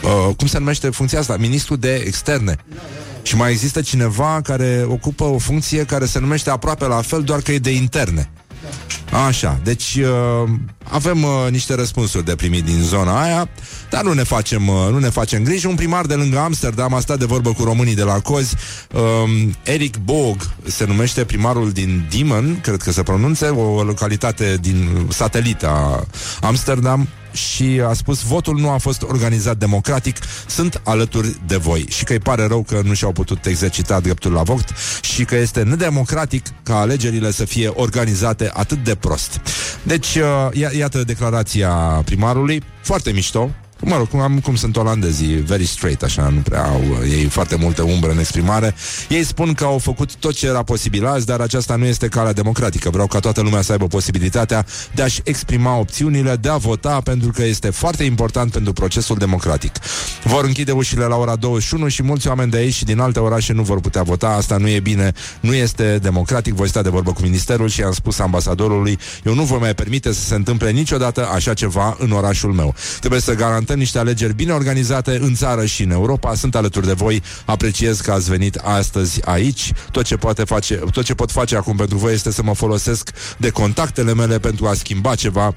uh, cum se numește funcția asta? Ministru de externe. Și mai există cineva care ocupă o funcție care se numește aproape la fel, doar că e de interne. Așa, deci uh, avem uh, niște răspunsuri de primit din zona aia, dar nu ne facem, uh, nu ne facem griji. Un primar de lângă Amsterdam a stat de vorbă cu românii de la Cozi. Um, Eric Bog se numește primarul din Diemen, cred că se pronunțe, o localitate din satelit a Amsterdam și a spus votul nu a fost organizat democratic, sunt alături de voi. Și că îi pare rău că nu și-au putut exercita dreptul la vot și că este nedemocratic ca alegerile să fie organizate atât de prost. Deci, uh, ia- iată declarația primarului, foarte mișto, Mă rog, cum, am, cum sunt olandezii, very straight, așa, nu prea au uh, ei foarte multe umbră în exprimare. Ei spun că au făcut tot ce era posibil azi, dar aceasta nu este calea democratică. Vreau ca toată lumea să aibă posibilitatea de a-și exprima opțiunile, de a vota, pentru că este foarte important pentru procesul democratic. Vor închide ușile la ora 21 și mulți oameni de aici și din alte orașe nu vor putea vota. Asta nu e bine, nu este democratic. Voi sta de vorbă cu ministerul și am spus ambasadorului, eu nu voi mai permite să se întâmple niciodată așa ceva în orașul meu. Trebuie să garantăm niște alegeri bine organizate în țară și în Europa. Sunt alături de voi. Apreciez că ați venit astăzi aici. Tot ce, poate face, tot ce pot face acum pentru voi este să mă folosesc de contactele mele pentru a schimba ceva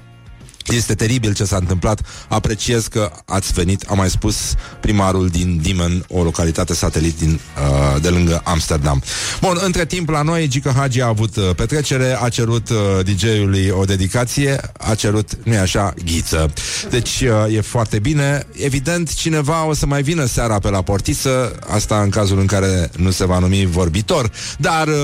este teribil ce s-a întâmplat. Apreciez că ați venit, am mai spus primarul din Diemen, o localitate satelit din, uh, de lângă Amsterdam. Bun, între timp la noi Gica Hagi a avut uh, petrecere, a cerut uh, DJ-ului o dedicație, a cerut, nu așa, ghiță. Deci uh, e foarte bine. Evident, cineva o să mai vină seara pe la portiță, asta în cazul în care nu se va numi vorbitor, dar uh,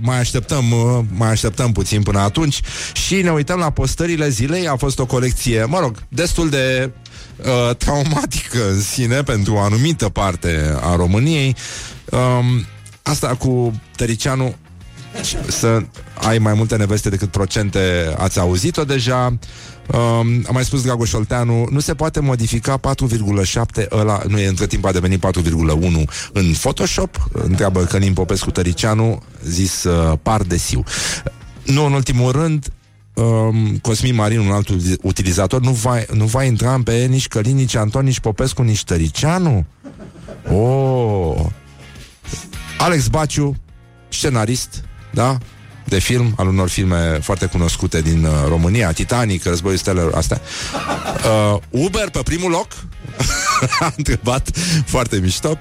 mai așteptăm, uh, mai așteptăm puțin până atunci și ne uităm la postările zilei. A fost o colecție, mă rog, destul de uh, traumatică în sine pentru o anumită parte a României. Um, asta cu Tăricianu să ai mai multe neveste decât procente, ați auzit-o deja. Um, am mai spus Dragoș Olteanu, nu se poate modifica 4,7 ăla, nu e între timp a devenit 4,1 în Photoshop, întreabă Călin Popescu Tăricianu, zis uh, par de siu. Nu în ultimul rând, um, Cosmin Marin, un alt uti- utilizator, nu va, nu va intra în pe nici Călin, nici Anton, nici Popescu, nici Tăricianu? Oh! Alex Baciu, scenarist, da? De film, al unor filme foarte cunoscute din uh, România, Titanic, Războiul Stelelor, astea. Uh, Uber pe primul loc? A întrebat foarte mișto.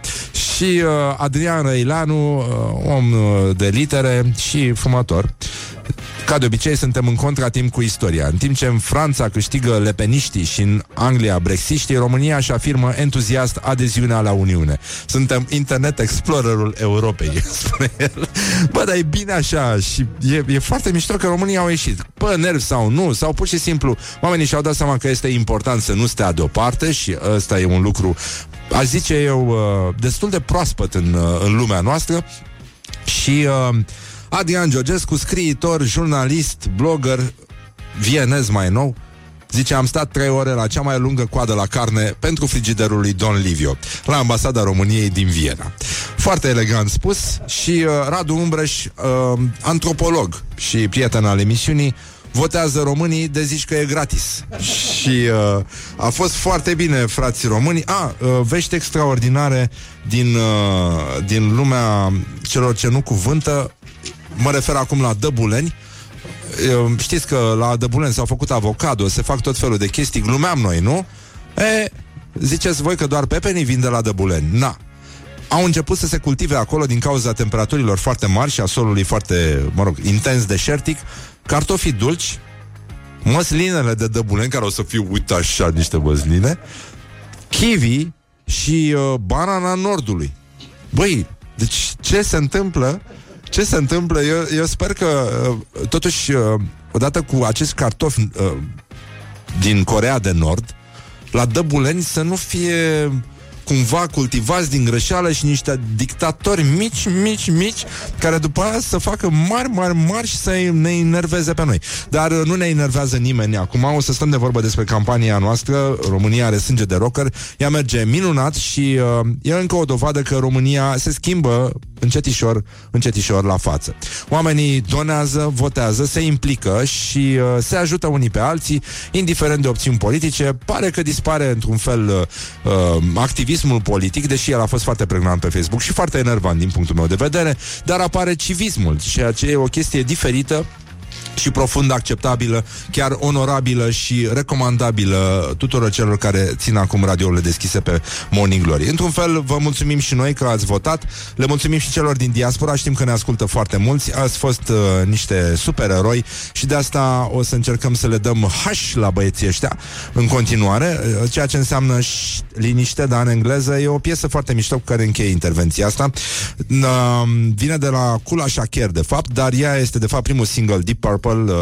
Și uh, Adrian Răileanu, uh, om uh, de litere și fumător. Ca de obicei, suntem în contratimp cu istoria. În timp ce în Franța câștigă lepeniștii și în Anglia brexiștii, România își afirmă entuziast adeziunea la Uniune. Suntem Internet Explorerul Europei, spune el. Bă, dar e bine așa și e, e foarte mișto că România au ieșit. Pe nervi sau nu, sau pur și simplu oamenii și-au dat seama că este important să nu stea deoparte și ăsta e un lucru aș zice eu, uh, destul de proaspăt în, uh, în lumea noastră și uh, Adrian Georgescu, scriitor, jurnalist, blogger, vienez mai nou, Zice, am stat trei ore la cea mai lungă coadă la carne pentru frigiderul lui Don Livio, la ambasada României din Viena. Foarte elegant spus și uh, Radu Umbreș, uh, antropolog și prieten al emisiunii, votează românii de zici că e gratis. Și uh, a fost foarte bine, frații români. A, uh, vești extraordinare din, uh, din lumea celor ce nu cuvântă. Mă refer acum la Dăbuleni. Uh, știți că la Dăbuleni s-au făcut avocado, se fac tot felul de chestii, glumeam noi, nu? E, ziceți voi că doar pepenii vin de la Dăbuleni. Na, au început să se cultive acolo din cauza temperaturilor foarte mari și a solului foarte, mă rog, intens deșertic, cartofii dulci, măslinele de dăbulen, care o să fiu, uite așa, niște măsline, kiwi și uh, banana nordului. Băi, deci ce se întâmplă? Ce se întâmplă? Eu, eu sper că, uh, totuși, uh, odată cu acești cartofi uh, din Corea de Nord, la Dăbuleni să nu fie cumva cultivați din greșeală și niște dictatori mici, mici, mici, care după aia să facă mari, mari, mari și să ne enerveze pe noi. Dar uh, nu ne enervează nimeni acum, o să stăm de vorbă despre campania noastră, România are sânge de rocker, ea merge minunat și uh, e încă o dovadă că România se schimbă încetișor, încetișor la față. Oamenii donează, votează, se implică și uh, se ajută unii pe alții, indiferent de opțiuni politice. Pare că dispare într-un fel uh, uh, activismul politic, deși el a fost foarte pregnant pe Facebook și foarte enervant din punctul meu de vedere, dar apare civismul, ceea ce e o chestie diferită și profund acceptabilă, chiar onorabilă și recomandabilă tuturor celor care țin acum radiourile deschise pe Morning Glory. Într-un fel, vă mulțumim și noi că ați votat, le mulțumim și celor din diaspora, știm că ne ascultă foarte mulți, ați fost uh, niște supereroi și de asta o să încercăm să le dăm hash la băieții ăștia în continuare, uh, ceea ce înseamnă ș- liniște, dar în engleză e o piesă foarte mișto cu care încheie intervenția asta. Uh, vine de la Kula Shaker, de fapt, dar ea este de fapt primul single Deep Purple uh,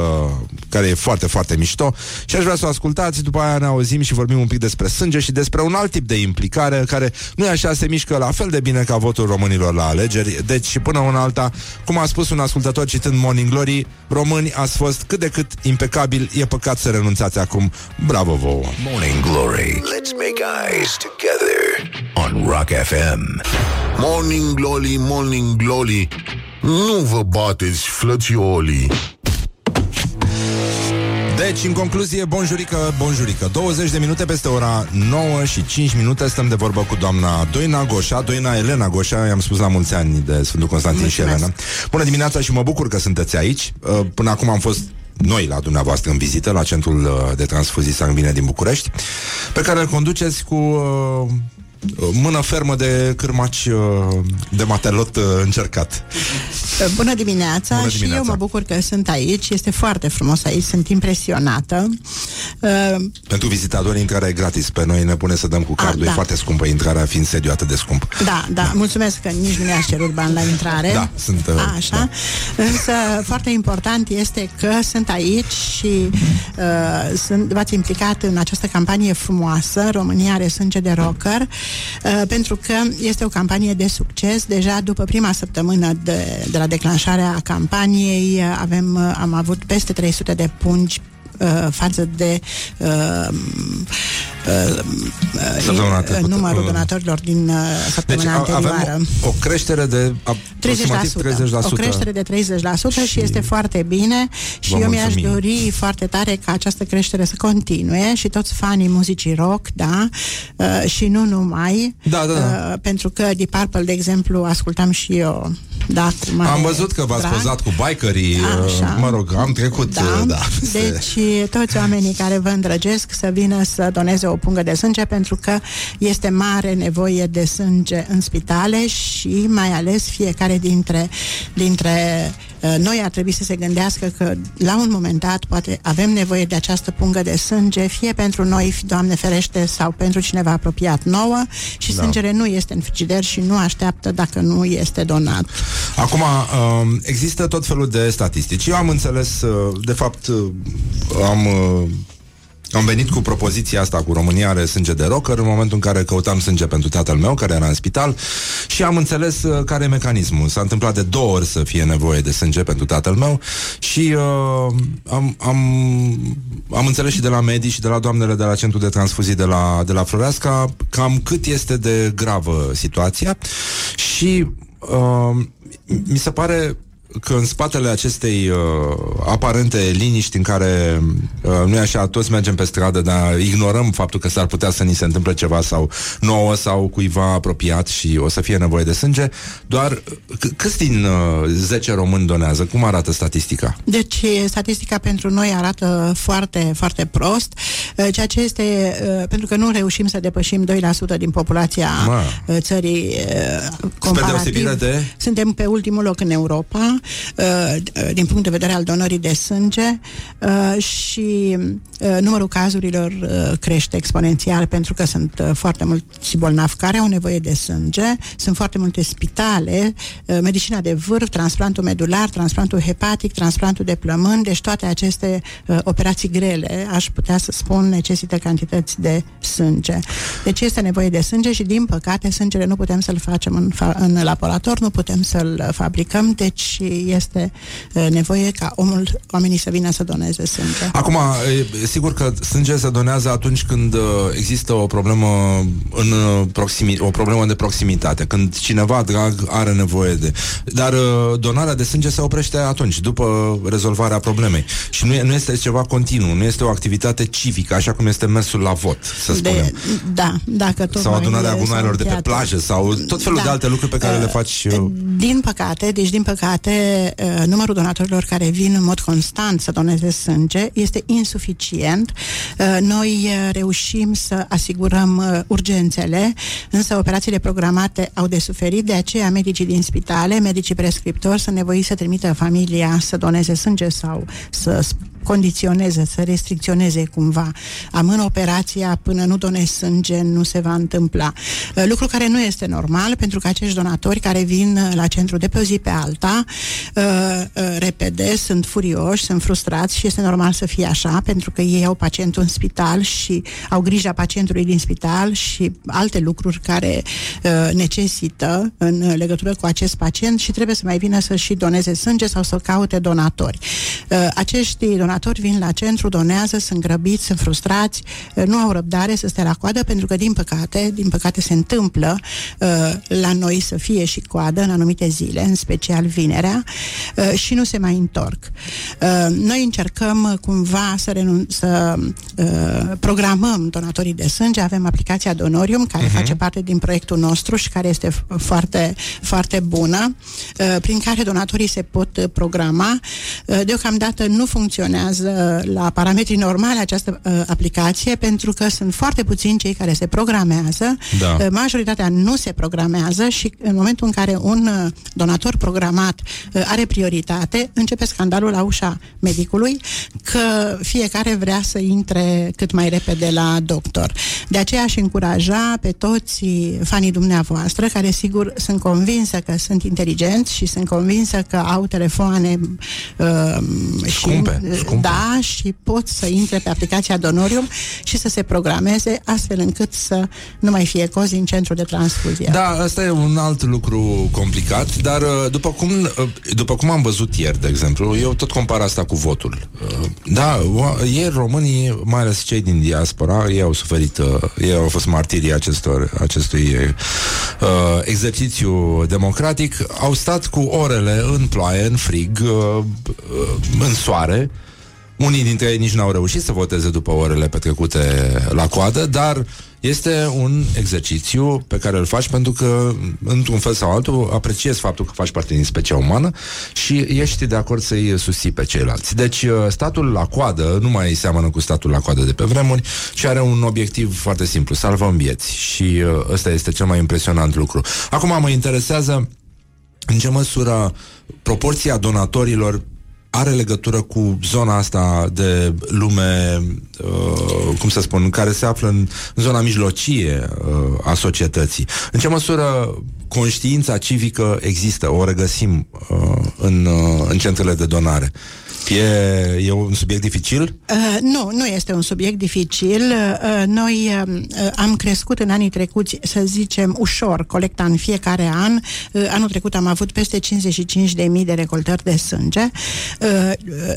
care e foarte, foarte mișto și aș vrea să o ascultați, după aia ne auzim și vorbim un pic despre sânge și despre un alt tip de implicare care nu e așa, se mișcă la fel de bine ca votul românilor la alegeri, deci și până una alta, cum a spus un ascultător citând Morning Glory, români ați fost cât de cât impecabil, e păcat să renunțați acum, bravo vouă! Morning Glory. Let's make eyes together on Rock FM. Morning Glory, Morning Glory Nu vă bateți, flățiolii Deci, în concluzie, bonjurică, bonjurică. 20 de minute peste ora 9 și 5 minute Stăm de vorbă cu doamna Doina Goșa. Doina Elena Goșa, i-am spus la mulți ani De Sfântul Constantin și Elena. Bună dimineața și mă bucur că sunteți aici. Uh, Până acum am fost noi la dumneavoastră în vizită La Centrul uh, de Transfuzii Sanguine din București Pe care îl conduceți cu uh, mână fermă de cârmaci uh, de matelot uh, încercat Bună dimineața, Bună și dimineața. eu mă bucur că sunt aici, este foarte frumos aici, sunt impresionată. Uh, Pentru vizitatori intrarea e gratis Pe noi ne pune să dăm cu cardul da. E foarte scumpă intrarea fiind sediu atât de scump da, da, mulțumesc că nici nu mi-aș cerut bani la intrare. Da, sunt, uh, A, Așa. Însă foarte important este că sunt aici și uh, sunt, v-ați implicat în această campanie frumoasă, România are sânge de rocker, uh, pentru că este o campanie de succes. Deja după prima săptămână de, de la declanșarea campaniei uh, avem, uh, am avut peste 300 de pungi uh, față de uh, uh, Săptămâna uh, trecută. numărul Uh. donatorilor din uh, Deci săptămâna a- anterioară. avem o, o creștere de aproximativ 30%. O creștere de 30% și, și este foarte bine și Vă eu mi-aș mulțumim. dori foarte tare ca această creștere să continue și toți fanii muzicii rock, da, uh, și nu numai, Da, da, da. Uh, pentru că Deep Purple, de exemplu, ascultam și eu, da, cu mare Am văzut că v-ați drag. pozat cu bikerii, Așa. uh, mă rog, am trecut, Da, uh, da. deci toți oamenii care vă îndrăgesc să vină să doneze o pungă de sânge pentru că este mare nevoie de sânge în spitale și mai ales fiecare dintre, dintre uh, noi ar trebui să se gândească că la un moment dat poate avem nevoie de această pungă de sânge, fie pentru noi, fi- Doamne ferește, sau pentru cineva apropiat nouă și Da. sângele nu este în frigider și nu așteaptă dacă nu este donat. Acum, um, există tot felul de statistici. Eu am înțeles, uh, de fapt, uh, am uh, am venit cu propoziția asta cu România are sânge de rocker în momentul în care căutam sânge pentru tatăl meu care era în spital și am înțeles uh, care e mecanismul. S-a întâmplat de două ori să fie nevoie de sânge pentru tatăl meu și uh, am, am, am înțeles și de la medici și de la doamnele de la centru de transfuzii de la, de la Floreasca cam cât este de gravă situația și uh, mi se pare că în spatele acestei uh, aparente liniști în care uh, nu e așa, toți mergem pe stradă, dar ignorăm faptul că s-ar putea să ni se întâmple ceva sau nouă sau cuiva apropiat și o să fie nevoie de sânge, doar c- câți din uh, 10 români donează? Cum arată statistica? Deci, statistica pentru noi arată foarte, foarte prost, uh, ceea ce este uh, pentru că nu reușim să depășim 2% din populația Mă. uh, țării uh, comparativ. deosebire de? Suntem pe ultimul loc în Europa, uh, din punct de vedere al donării de sânge uh, și uh, numărul cazurilor uh, crește exponențial pentru că sunt uh, foarte mulți bolnavi care au nevoie de sânge, sunt foarte multe spitale, uh, medicina de vârf, transplantul medular, transplantul hepatic, transplantul de plămâni, deci toate aceste uh, operații grele, aș putea să spun, necesită cantități de sânge. Deci este nevoie de sânge și, din păcate, sângele nu putem să-l facem în, fa- în laborator, nu putem să-l fabricăm, deci este uh, nevoie ca omul, oamenii să vină să doneze sânge. Acum, e sigur că sânge se donează atunci când uh, există o problemă în uh, proximi- o problemă de proximitate, când cineva drag are nevoie de. Dar uh, donarea de sânge se oprește atunci, după rezolvarea problemei. Și nu, e, nu este ceva continuu, nu este o activitate civică, așa cum este mersul la vot, să spunem. De, da, dacă tot sau adunarea mai- gunoaielor de pe sau plajă sau tot felul Da. de alte lucruri pe care Uh, le faci uh, Din păcate, deci din păcate, uh, numărul donatorilor care vin în mod constant să doneze sânge este insuficient. Uh, Noi uh, reușim să asigurăm uh, urgențele, însă operațiile programate au de suferit, de aceea medicii din spitale, medicii prescriptori sunt nevoiți să trimită familia să doneze sânge sau să condiționeze, să restricționeze cumva. Amân operația până nu donezi sânge, nu se va întâmpla. Uh, Lucru care nu este normal, pentru că acești donatori care vin uh, la centru de pe o zi pe alta, uh, uh, repede, sunt furioși, sunt frustrați și este normal să fie așa, pentru că ei au pacientul în spital și au grija pacientului din spital și alte lucruri care uh, necesită în uh, legătură cu acest pacient și trebuie să mai vină să și doneze sânge sau să caute donatori. Uh, acești donatori vin la centru, donează, sunt grăbiți, sunt frustrați, uh, nu au răbdare să stea la coadă pentru că, din păcate, din păcate se întâmplă uh, la noi să fie și coadă în anumite zile, în special vinerea, uh, și nu se mai întorc. Uh, noi încercăm uh, cumva să, renun- să uh, programăm donatorii de sânge, avem aplicația Donorium, care Mhm. face parte din proiectul nostru și care este f- foarte, foarte bună, uh, prin care donatorii se pot uh, programa. Uh, Deocamdată nu funcționează la parametrii normale această uh, aplicație, pentru că sunt foarte puțini cei care se programează. Da. Uh, Majoritatea nu se programează și în momentul în care un uh, donator programat uh, are prioritate, începe scandalul la ușa medicului că fiecare vrea să intre cât mai repede la doctor. De aceea aș încuraja pe toți fanii dumneavoastră, care sigur sunt convinsă că sunt inteligenți și sunt convinsă că au telefoane uh, Scumpe, și, scumpe. Da, și pot să intre pe aplicația Donorium și să se programeze astfel încât să nu mai fie cozi în centru de transfuzie. Da, asta e un alt lucru complicat, dar uh, după cum, uh, după cum am văzut ieri, de exemplu, eu tot compar asta cu votul. Uh, Da, o- ieri românii, mai ales cei din diaspora, ei au suferit, uh, ei au fost martirii acestor, acestui uh, exercițiu democratic, au stat cu orele în ploaie, în frig, uh, uh, în soare, unii dintre ei nici n-au reușit să voteze după orele petrecute la coadă, dar este un exercițiu pe care îl faci pentru că, într-un fel sau altul, apreciezi faptul că faci parte din specia umană și ești de acord să-i susții pe ceilalți. Deci, uh, statul la coadă nu mai seamănă cu statul la coadă de pe vremuri, ci are un obiectiv foarte simplu, salvăm vieți. Și uh, ăsta este cel mai impresionant lucru. Acum mă interesează în ce măsură proporția donatorilor are legătură cu zona asta de lume, uh, cum să spun, care se află în, în zona mijlocie uh, a societății. În ce măsură conștiința civică există, o regăsim uh, în, uh, în centrele de donare? E, e un subiect dificil? Uh, nu, nu este un subiect dificil. Uh, noi uh, am crescut în anii trecuți, să zicem, ușor, colecta în fiecare an. Uh, anul trecut am avut peste 55.000 de recoltări de sânge. Uh,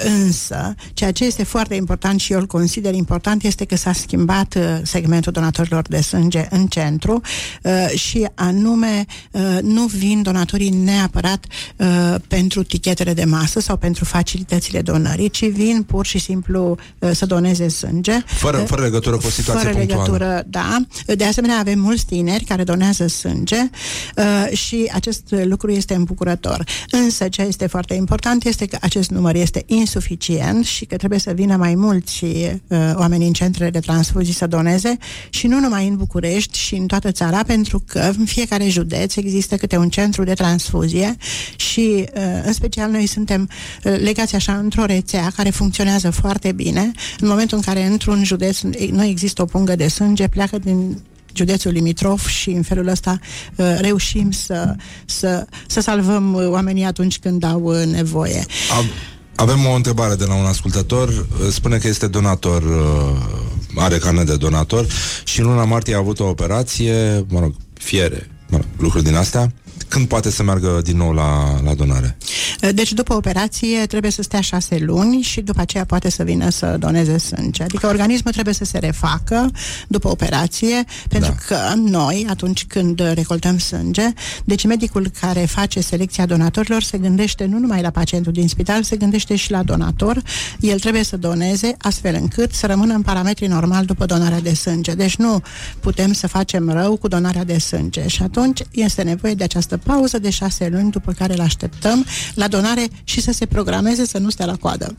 însă, ceea ce este foarte important și eu îl consider important este că s-a schimbat uh, segmentul donatorilor de sânge în centru uh, și anume uh, nu vin donatorii neapărat uh, pentru tichetele de masă sau pentru facilitățile donării, ci vin pur și simplu uh, să doneze sânge. Fără, fără legătură cu o situație Fără punctuală. legătură, da. De asemenea, avem mulți tineri care donează sânge uh, și acest lucru este îmbucurător. Însă, ce este foarte important este că acest număr este insuficient și că trebuie să vină mai mulți uh, oameni în centrele de transfuzii să doneze și nu numai în București și în toată țara, pentru că în fiecare județ există câte un centru de transfuzie și uh, în special noi suntem uh, legați așa într-o rețea care funcționează foarte bine. În momentul în care într-un județ nu există o pungă de sânge, pleacă din județul limitrof și în felul ăsta uh, reușim să, să, să salvăm uh, oamenii atunci când au uh, nevoie. Am, avem o întrebare de la un ascultător. Uh, Spune că este donator, uh, are carnet de donator și în luna martie a avut o operație, mă rog, fiere, mă rog, lucruri din astea. Când poate să meargă din nou la, la donare? Deci după operație trebuie să stea șase luni și după aceea poate să vină să doneze sânge. Adică organismul trebuie să se refacă după operație, pentru da. că noi, atunci când recoltăm sânge, deci medicul care face selecția donatorilor se gândește nu numai la pacientul din spital, se gândește și la donator. El trebuie să doneze astfel încât să rămână în parametrii normal după donarea de sânge. Deci nu putem să facem rău cu donarea de sânge și atunci este nevoie de această pauză de șase luni după care îl așteptăm la donare și să se programeze să nu stea la coadă.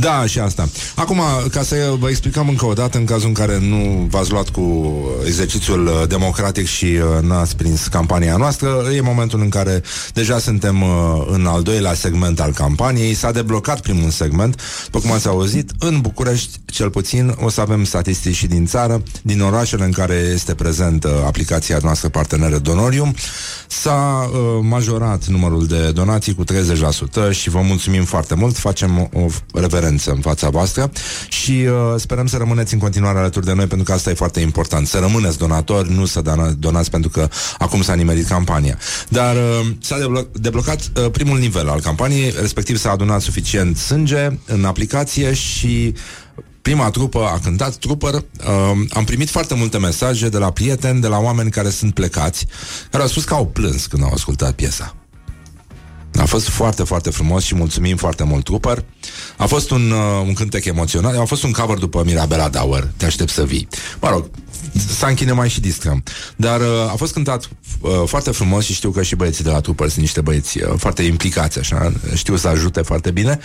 Da, și asta. Acum, ca să vă explicăm încă o dată, în cazul în care nu v-ați luat cu exercițiul uh, democratic și uh, n-ați prins campania noastră, e momentul în care deja suntem uh, în al doilea segment al campaniei. S-a deblocat primul segment, după cum ați auzit, în București, cel puțin, o să avem statistici și din țară, din orașele în care este prezentă aplicația noastră parteneră Donorium. S-a uh, majorat numărul de donații cu 30% și vă mulțumim foarte mult. Facem o, o reverență în fața voastră și uh, sperăm să rămâneți în continuare alături de noi pentru că asta e foarte important. Să rămâneți donatori, nu să dona- donați pentru că acum s-a nimerit campania. Dar uh, s-a deblo- deblocat uh, primul nivel al campaniei, respectiv s-a adunat suficient sânge în aplicație și Prima trupă a cântat, trupăr. Uh, am primit foarte multe mesaje de la prieteni, de la oameni care sunt plecați, care au spus că au plâns când au ascultat piesa. A fost foarte, foarte frumos și mulțumim foarte mult Trooper. A fost un, uh, un cântec emoțional, a fost un cover după Mirabela Dauer, Te aștept să vii. Mă rog, să închine mai și distrăm. Dar uh, a fost cântat uh, foarte frumos și știu că și băieții de la Trooper sunt niște băieți uh, foarte implicați, așa, știu să ajute foarte bine.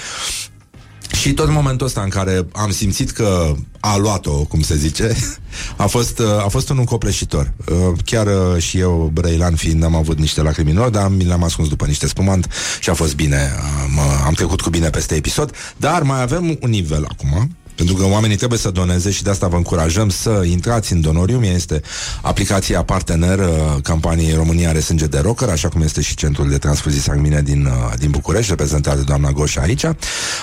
Și tot în momentul ăsta în care am simțit că a luat-o, cum se zice, a fost, uh, a fost unul copleșitor. Uh, Chiar uh, și eu, Brăilan fiind, am avut niște lacrimi în ochi, dar mi le-am ascuns după niște spumant și a fost bine. Am, am trecut cu bine peste episod. Dar mai avem un nivel acum, pentru că oamenii trebuie să doneze și de asta vă încurajăm să intrați în Donorium. Este aplicația partener uh, campaniei România are sânge de rocker, așa cum este și Centrul de Transfuzii Sanguine din, uh, din București, reprezentat de doamna Goșa aici.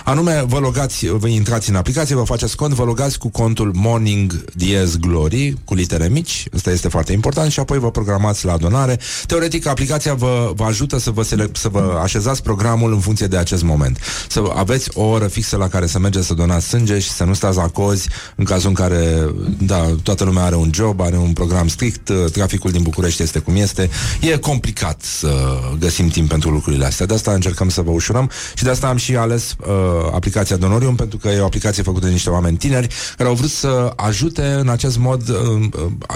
Anume, vă logați, vă intrați în aplicație, vă faceți cont, vă logați cu contul Morning Diez Glory, cu litere mici, asta este foarte important, și apoi vă programați la donare. Teoretic, aplicația vă, vă ajută să vă, sele- să vă așezați programul în funcție de acest moment. Să aveți o oră fixă la care să mergeți să donați sânge și să nu stați la cozi în cazul în care, da, toată lumea are un job, are un program strict, uh, traficul din București este cum este. E complicat să găsim timp pentru lucrurile astea. De asta încercăm să vă ușurăm și de asta am și ales uh, aplicația Donorium, pentru că e o aplicație făcută de niște oameni tineri care au vrut să ajute în acest mod, uh,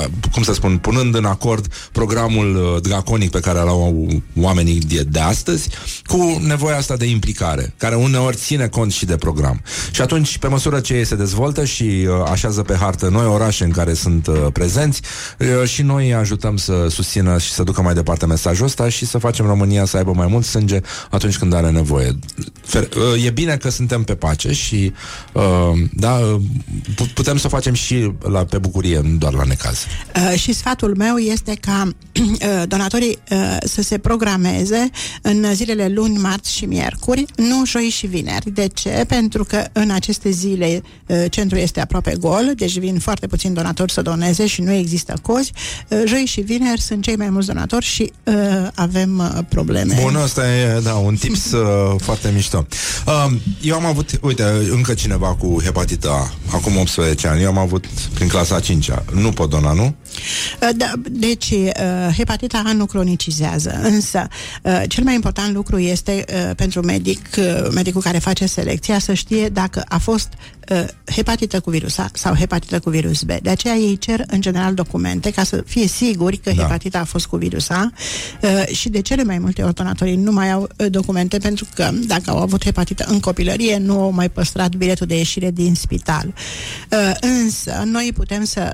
uh, cum să spun, punând în acord programul uh, draconic pe care l-au oamenii de, de astăzi cu nevoia asta de implicare, care uneori ține cont și de program. Și atunci, pe măsură ce ei se dezvoltă și uh, așează pe hartă noi orașe în care sunt uh, prezenți uh, și noi îi ajutăm să susțină și să ducă mai departe mesajul ăsta și să facem România să aibă mai mult sânge atunci când are nevoie. Fer- uh, e bine că suntem pe pace și uh, da, uh, pu- putem să o facem și la, pe bucurie, nu doar la necaz. Uh, și sfatul meu este ca uh, donatorii uh, să se programeze în zilele luni, marți și miercuri, nu joi și vineri. De ce? Pentru că în aceste zile uh, centrul este aproape gol, deci vin foarte puțini donatori să doneze și nu există cozi. Uh, joi și vineri sunt cei mai mulți donatori și uh, avem uh, probleme. Bun, ăsta e, da, un tips uh, foarte mișto. Uh, eu am avut, uite, încă cineva cu hepatită A, acum 18 ani, eu am avut prin clasa a 5-a. Nu pot dona, nu? Uh, Da, deci, uh, hepatita A nu cronicizează, însă uh, cel mai important lucru este uh, pentru medic, uh, medicul care face selecția, să știe dacă a fost uh, hepatită cu virus A sau hepatită cu virus B. De aceea ei cer în general documente ca să fie siguri că Da. hepatita a fost cu virus A uh, și de cele mai multe ori donatorii nu mai au uh, documente pentru că dacă au avut hepatită în copilărie nu au mai păstrat biletul de ieșire din spital. Uh, însă noi putem să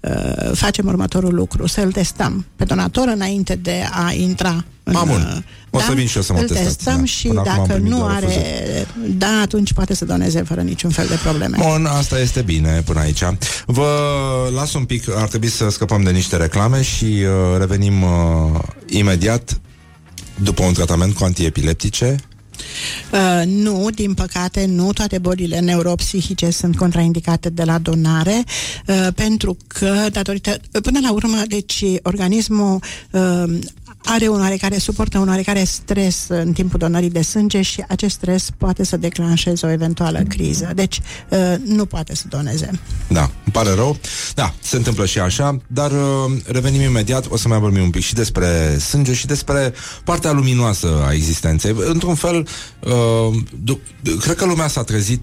uh, uh, facem următorul lucru, să-l testăm pe donator înainte de a intra în, Ah, bun. uh, O să vin și eu să mă îl testați, testăm da. și Până acum am dacă primit nu doar are da, atunci poate să doneze fără niciun fel de probleme. Bun, asta este bine până aici. Vă las un pic, ar trebui să scăpăm de niște reclame și uh, revenim uh, imediat după un tratament cu antiepileptice. Uh, nu, din păcate, nu toate bolile neuropsihice sunt contraindicate de la donare, uh, pentru că, datorită, până la urmă, deci, organismul uh, are un oarecare, suportă un oarecare stres în timpul donării de sânge și acest stres poate să declanșeze o eventuală criză. Deci, uh, nu poate să doneze. Da, îmi pare rău. Da, se întâmplă și așa, dar uh, revenim imediat. O să mai vorbim un pic și despre sânge și despre partea luminoasă a existenței. Într-un fel, uh, du- cred că lumea s-a trezit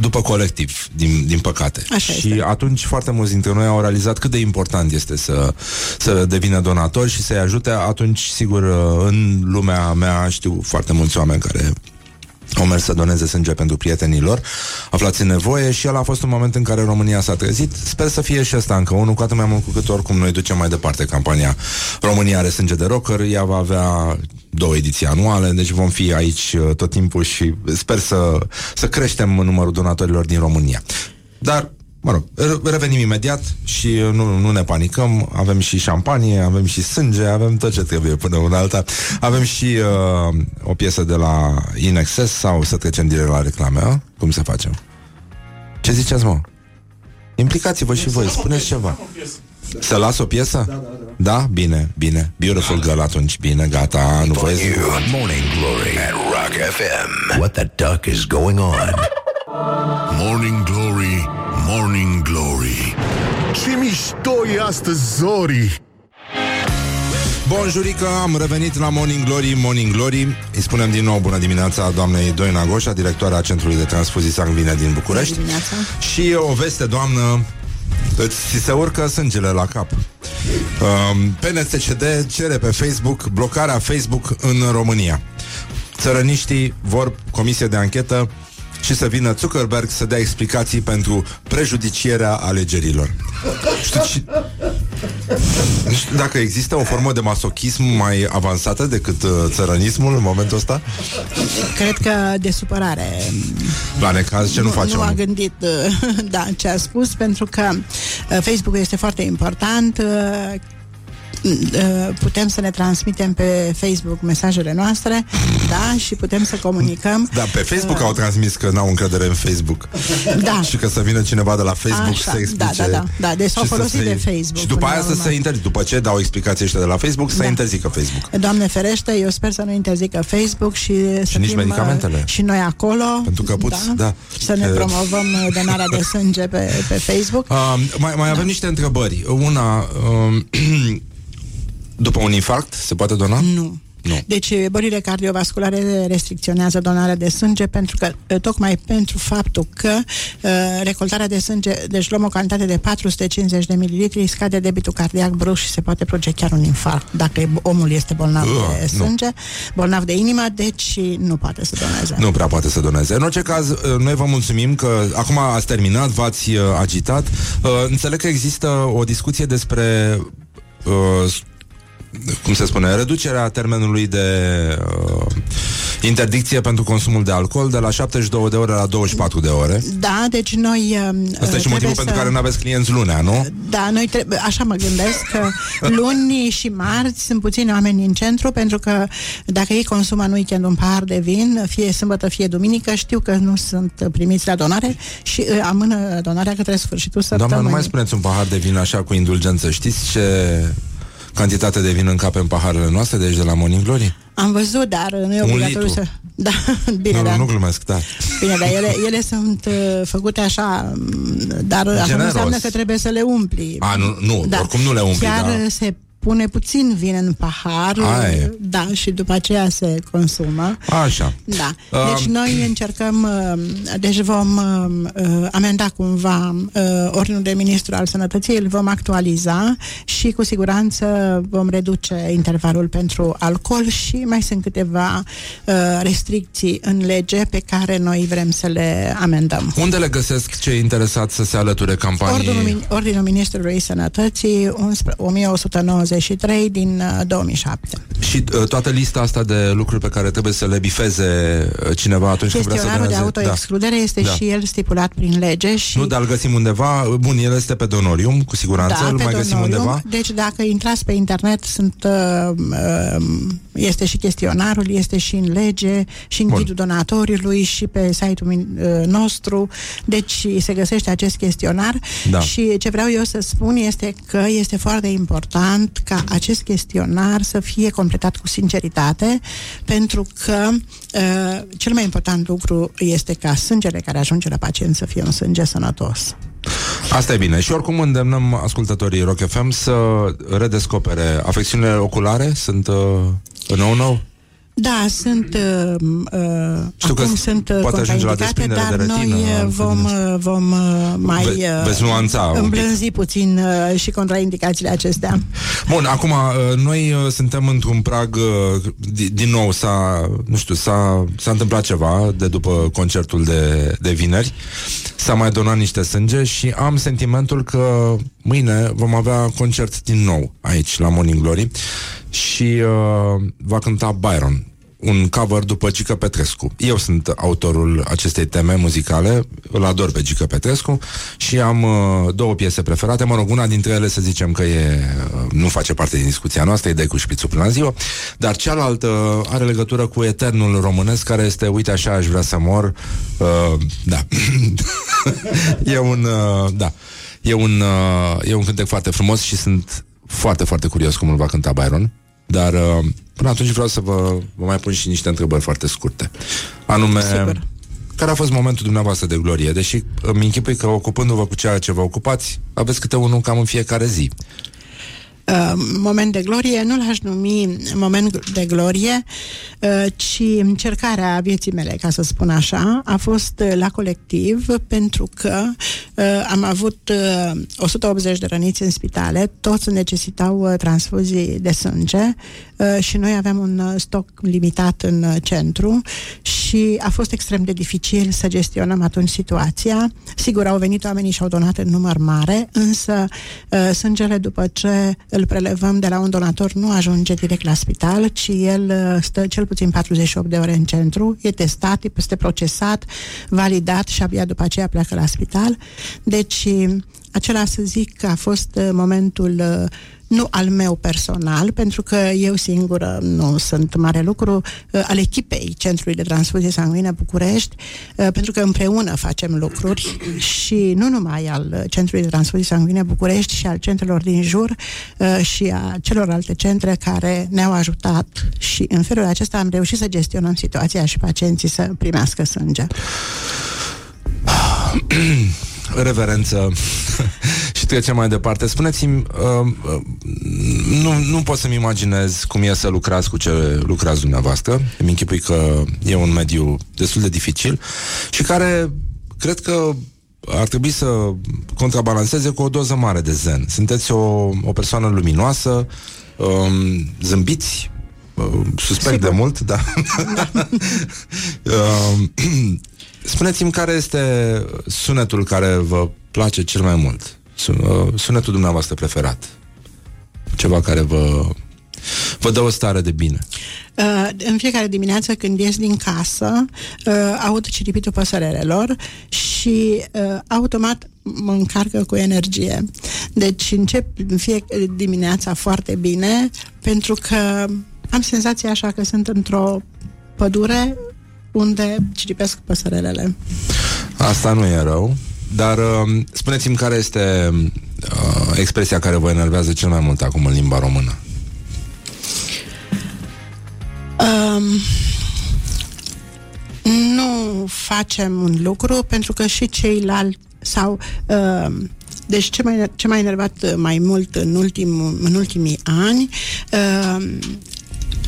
după colectiv, din, din păcate. Așa și este. atunci foarte mulți dintre noi au realizat cât de important este să, să devină donatori și să-i ajute. Atunci, sigur, uh, în lumea mea știu foarte mulți oameni care au mers să doneze sânge pentru prietenii lor, aflați în nevoie și el a fost un moment în care România s-a trezit. Sper să fie și ăsta încă unul, cu atât mai mult cu cât oricum noi ducem mai departe campania România are sânge de rocker. Ea va avea două ediții anuale, deci vom fi aici uh, tot timpul și sper să, să creștem numărul donatorilor din România. Dar Mă rog, re- revenim imediat și uh, nu, nu ne panicăm, avem și șampanie, avem și sânge, avem tot ce trebuie până una alta. Avem și uh, o piesă de la Inexes sau să trecem direct la reclame, a? Cum să facem? Ce ziceți, mă? Implicați-vă și voi, spuneți ceva. Să las o piesă? Da, da, da. Da? Bine, bine. Beautiful girl atunci. Bine, gata, nu voi You. Morning Glory at Rock FM. What the duck is going on? Morning Glory, Ce mișto e astăzi, Zori. Bonjurică, am revenit la Morning Glory, Morning Glory. Îi spunem din nou bună dimineața doamnei Doina Goșa, directoarea Centrului de Transfuzii Sanguine din București. Bună dimineața. Și o veste, doamnă, îți ți se urcă sângele la cap. Um, PNCCD cere pe Facebook blocarea Facebook în România. Țărăniștii vor comisie de anchetă și să vină Zuckerberg să dea explicații pentru prejudicierea alegerilor. Știu, și... Nu știu dacă există o formă de masochism mai avansată decât uh, țărănismul în momentul ăsta. Cred că de supărare La necaz, ce nu, facem? Nu a gândit uh, da, ce a spus, pentru că uh, Facebook este foarte important. Uh, uh, Putem să ne transmitem pe Facebook mesajele noastre, da, și putem să comunicăm. Da, pe Facebook au transmis că n-au încredere în Facebook. Da. și că să vină cineva de la Facebook Așa, să explice. da, da, da, da, deci s-au și să folosit se- de Facebook Și după până aia la să urmă. se interzică. După ce dau explicații ăștia de la Facebook, să Da. interzică Facebook. Doamne ferește, eu sper să nu interzică Facebook și, să nici fim medicamentele. uh, și noi acolo. Pentru că puți, da. Să ne Eh. promovăm uh, donarea de sânge pe, pe Facebook. Uh, mai, mai avem niște întrebări. Una, uh, după un infarct, se poate dona? Nu. Nu. Deci bolile cardiovasculare restricționează donarea de sânge pentru că uh, tocmai pentru faptul că uh, recoltarea de sânge, deci luăm o cantitate de 450 de mililitri, scade debitul cardiac brusc și se poate produce chiar un infarct dacă e- omul este bolnav Uh, de nu. sânge, bolnav de inimă, deci nu poate să doneze. Nu prea poate să doneze. În orice caz, uh, noi vă mulțumim că acum ați terminat, v-ați uh, agitat. Uh, Înțeleg că există o discuție despre uh, cum se spune, reducerea termenului de uh, interdicție pentru consumul de alcool de la 72 de ore la 24 de ore. Da, deci noi... uh, Asta e și trebuie motivul pentru să- care nu aveți clienți lunea, nu? Da, noi trebuie, așa mă gândesc că luni și marți sunt puțini oameni în centru pentru că dacă ei consumă în weekend un pahar de vin, fie sâmbătă, fie duminică, știu că nu sunt primiți la donare și uh, amână donarea către sfârșitul săptămânii. Doamna, nu mai spuneți un pahar de vin așa cu indulgență. Știți ce cantitate de vin încape în paharele noastre de aici de la Morning Glory? Am văzut, dar nu e Un obligatoriu litru. să... Da, bine, nu, da. nu, nu glumesc, da. Bine, dar ele, ele sunt uh, făcute așa, m, dar asta nu Generos. înseamnă că trebuie să le umpli. A, nu, nu oricum nu le umpli, Chiar da. uh, se pune puțin vin în pahar, Aia e. da, și după aceea se consumă. Așa. Da. Um, Deci noi încercăm, uh, deci vom uh, uh, amenda cumva uh, ordinul de ministru al sănătății, îl vom actualiza și cu siguranță vom reduce intervalul pentru alcool și mai sunt câteva uh, restricții în lege pe care noi vrem să le amendăm. Unde le găsesc cei interesați să se alăture campaniei? Ordinul, Min- Ordinul Ministrului Sănătății 11 1193 din uh, 2007. Și uh, toată lista asta de lucruri pe care trebuie să le bifeze uh, cineva atunci când vrea să Chestionarul de doneze. autoexcludere este Da. și el stipulat prin lege și Nu, dar îl găsim undeva. Bun, el este pe Donorium, cu siguranță. da, îl pe mai găsim Donorium. undeva. Deci dacă intrați pe internet, sunt, uh, uh, este și chestionarul, este și în lege, și în Bun. ghidul donatoriului, și pe site-ul min- uh, nostru. Deci se găsește acest chestionar. Da. Și ce vreau eu să spun este că este foarte important ca acest chestionar să fie completat cu sinceritate, pentru că uh, cel mai important lucru este ca sângele care ajunge la pacient să fie un sânge sănătos. Asta e bine. Și oricum îndemnăm ascultătorii Rock FM să redescopere afecțiunile oculare. Sunt uh, nou-nou. Da, sunt uh, uh, Știu că acum sunt uh, poate ajunge la contraindicate, desprindere dar de retină, noi uh, altfel vom, nu știu. uh, vom uh, mai Ve- uh, veți nuanța un pic. îmblânzi puțin uh, și contraindicațiile acestea. Bun, acum uh, noi uh, suntem într-un prag uh, di- din nou s-a, nu știu, s-a, s-a întâmplat ceva de după concertul de, de vineri. S-a mai donat niște sânge și am sentimentul că mâine vom avea concert din nou aici la Morning Glory și uh, va cânta Byron un cover după Gică Petrescu. Eu sunt autorul acestei teme muzicale, îl ador pe Gică Petrescu și am uh, două piese preferate, mă rog, una dintre ele să zicem că e, uh, nu face parte din discuția noastră, e de cu șpițul până la ziua, dar cealaltă are legătură cu eternul românesc, care este, uite așa aș vrea să mor, uh, da. e un, uh, da, e un, uh, e un cântec foarte frumos și sunt foarte, foarte curios cum îl va cânta Byron. Dar uh, până atunci vreau să vă, vă mai pun și niște întrebări foarte scurte. Anume, Sigur. care a fost momentul dumneavoastră de glorie? Deși îmi închipui că ocupându-vă cu ceea ce vă ocupați, aveți câte unul cam în fiecare zi. Uh, moment de glorie, nu l-aș numi moment de glorie, uh, ci încercarea vieții mele, ca să spun așa, a fost uh, la colectiv pentru că uh, am avut uh, 180 de răniți în spitale, toți necesitau uh, transfuzii de sânge uh, și noi aveam un uh, stoc limitat în uh, centru și a fost extrem de dificil să gestionăm atunci situația. Sigur, au venit oamenii și au donat în număr mare, însă uh, sângele după ce îl prelevăm de la un donator nu ajunge direct la spital, ci el uh, stă cel puțin 48 de ore în centru, e testat, este procesat, validat și abia după aceea pleacă la spital. Deci, acela să zic că a fost uh, momentul uh, nu al meu personal, pentru că eu singură nu sunt mare lucru, uh, al echipei Centrului de Transfuzie Sanguină București, uh, pentru că împreună facem lucruri și nu numai al uh, Centrului de Transfuzie Sanguină București și al centrelor din jur uh, și a celorlalte centre care ne-au ajutat și în felul acesta am reușit să gestionăm situația și pacienții să primească sânge. Reverență Și trecem mai departe. Spuneți-mi, uh, uh, nu, nu pot să-mi imaginez cum e să lucrați cu ce lucrați dumneavoastră. Îmi închipui că e un mediu destul de dificil și care cred că ar trebui să contrabalanceze cu o doză mare de zen. Sunteți o, o persoană luminoasă, um, zâmbiți, uh, suspect Sigur. de mult, da. um, spuneți-mi care este sunetul care vă place cel mai mult. Sun- uh, Sunetul dumneavoastră preferat. Ceva care vă, vă dă o stare de bine. Uh, în fiecare dimineață când ies din casă, uh, aud ciripitul păsărelelor și uh, automat mă încarcă cu energie. Deci încep în fiecare dimineața foarte bine pentru că am senzația așa că sunt într-o pădure unde ciripesc păsărelele. Asta nu e rău, dar uh, spuneți-mi care este uh, expresia care vă enervează cel mai mult acum în limba română. Um, nu facem un lucru pentru că și ceilalți sau um, deci ce mai, ce mai enervat mai mult în, ultimul, în ultimii ani um,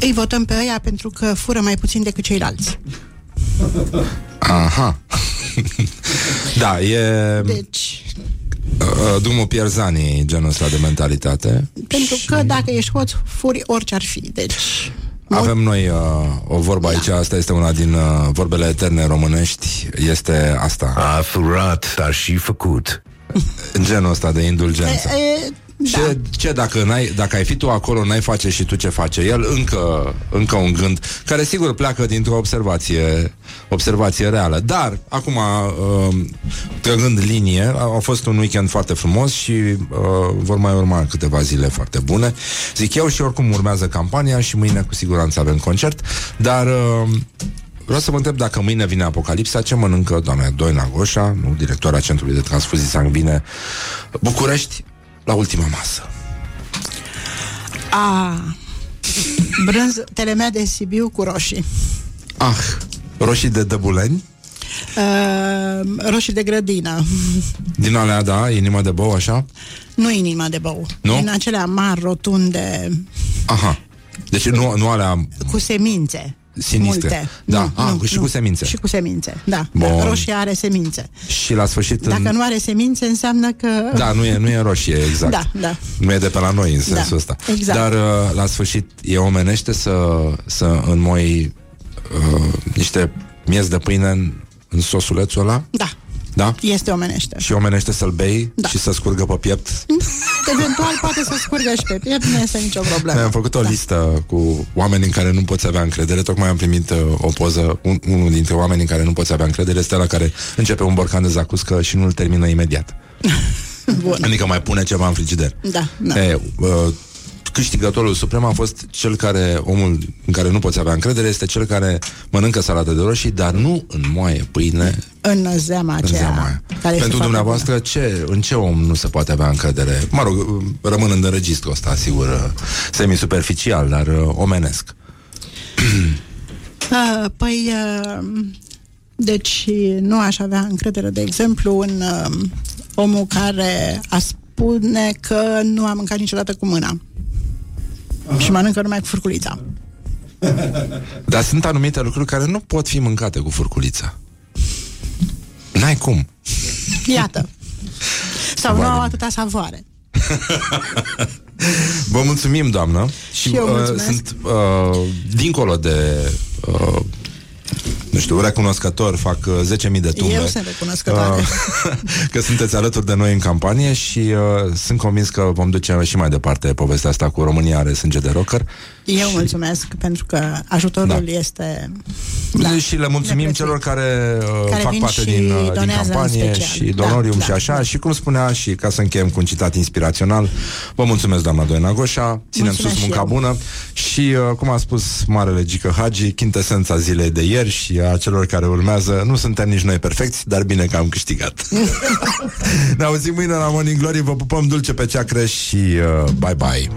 îi votăm pe ăia pentru că fură mai puțin decât ceilalți. Aha. da, e Deci, uh, drumul Pierzanii, genul ăsta de mentalitate. pentru că dacă ești hoț, furi orice ar fi. Deci, Avem noi uh, o vorbă aici, asta este una din uh, vorbele eterne românești, este asta. A furat, dar și făcut. În genul ăsta de indulgență. e, e, da. Ce, ce dacă, n-ai, dacă ai fi tu acolo, n-ai face și tu ce face el? Încă, încă un gând care sigur pleacă dintr-o observație, observație reală. Dar, acum, uh, trăgând linie, a, a fost un weekend foarte frumos și uh, vor mai urma câteva zile foarte bune. Zic eu și oricum urmează campania și mâine cu siguranță avem concert, dar... Uh, Vreau să vă întreb dacă mâine vine apocalipsa, ce mănâncă doamna Doina Goșa, nu, directoarea Centrului de Transfuzii Sanguine București, la ultima masă. A, brânz, telemea de Sibiu cu roșii. Ah, roșii de dăbuleni, Uh, roșii de grădină. din alea, da, inima de bou, așa? Nu inima de bău. Nu? Din acelea mari, rotunde, Aha. Deci nu, nu alea cu semințe. Sinistre. Multe. Da, Nu, ah, nu, și nu. cu semințe. Și cu semințe, da. Bun. da. Roșia are semințe. Și la sfârșit... Dacă în... nu are semințe, înseamnă că... Da, nu e, nu e roșie, exact. Da, da. Nu e de pe la noi în Da, sensul ăsta. exact. Dar uh, la sfârșit e omenește să, să înmoi uh, niște miez de pâine în, în sosulețul ăla? Da, Da? este omenește. Și omenește să-l bei Da. și să scurgă pe piept? Eventual poate să scurgă și pe piept, nu este nicio problemă. Noi am făcut o listă cu oameni în care nu poți avea încredere. Tocmai am primit uh, o poză. Un, unul dintre oamenii în care nu poți avea încredere este la care începe un borcan de zacuscă și nu-l termină imediat. Bun. Adică mai pune ceva în frigider. Da, da. E, uh, câștigătorul suprem a fost cel care, omul în care nu poți avea încredere, este cel care mănâncă salată de roșii, dar nu înmoaie pâine În zeama în aceea. zeama aia. Care este Pentru foarte dumneavoastră, ce, în ce om nu se poate avea încredere? Mă rog, rămânând în registrul ăsta, sigur, uh, semi-superficial, dar uh, omenesc. Uh, păi, uh, deci nu aș avea încredere, de exemplu, în uh, omul care a spune că nu a mâncat niciodată cu mâna. Și mănâncă numai cu furculița. Dar sunt anumite lucruri care nu pot fi mâncate cu furculița. N-ai cum. Iată. Sau nu Vai de au mine. atâta savoare. Vă mulțumim, doamnă. Și eu mulțumesc. sunt uh, dincolo de uh, nu știu, recunoscător, fac uh, 10.000 de tumbe. Eu sunt recunoscătoare. Uh, că sunteți alături de noi în campanie și uh, sunt convins că vom duce și mai departe povestea asta cu România are sânge de rocker. Eu mulțumesc pentru că ajutorul Da. este... Da. Și le mulțumim Neprețuit. celor care, uh, Care fac vin parte și din, uh, din donează în campanie special. și Da, donorium da, și așa. da. Și cum spunea și ca să încheiem cu un citat inspirațional, vă mulțumesc, doamna Doina Goșa, ținem Mulțumesc sus și munca eu. bună și, uh, cum a spus Marele Gică Hagi, chintesența zilei de ieri și a celor care urmează, nu suntem nici noi perfecți, dar bine că am câștigat. ne auzim mâine la Morning Glory, vă pupăm dulce pe ceacră și uh, bye-bye.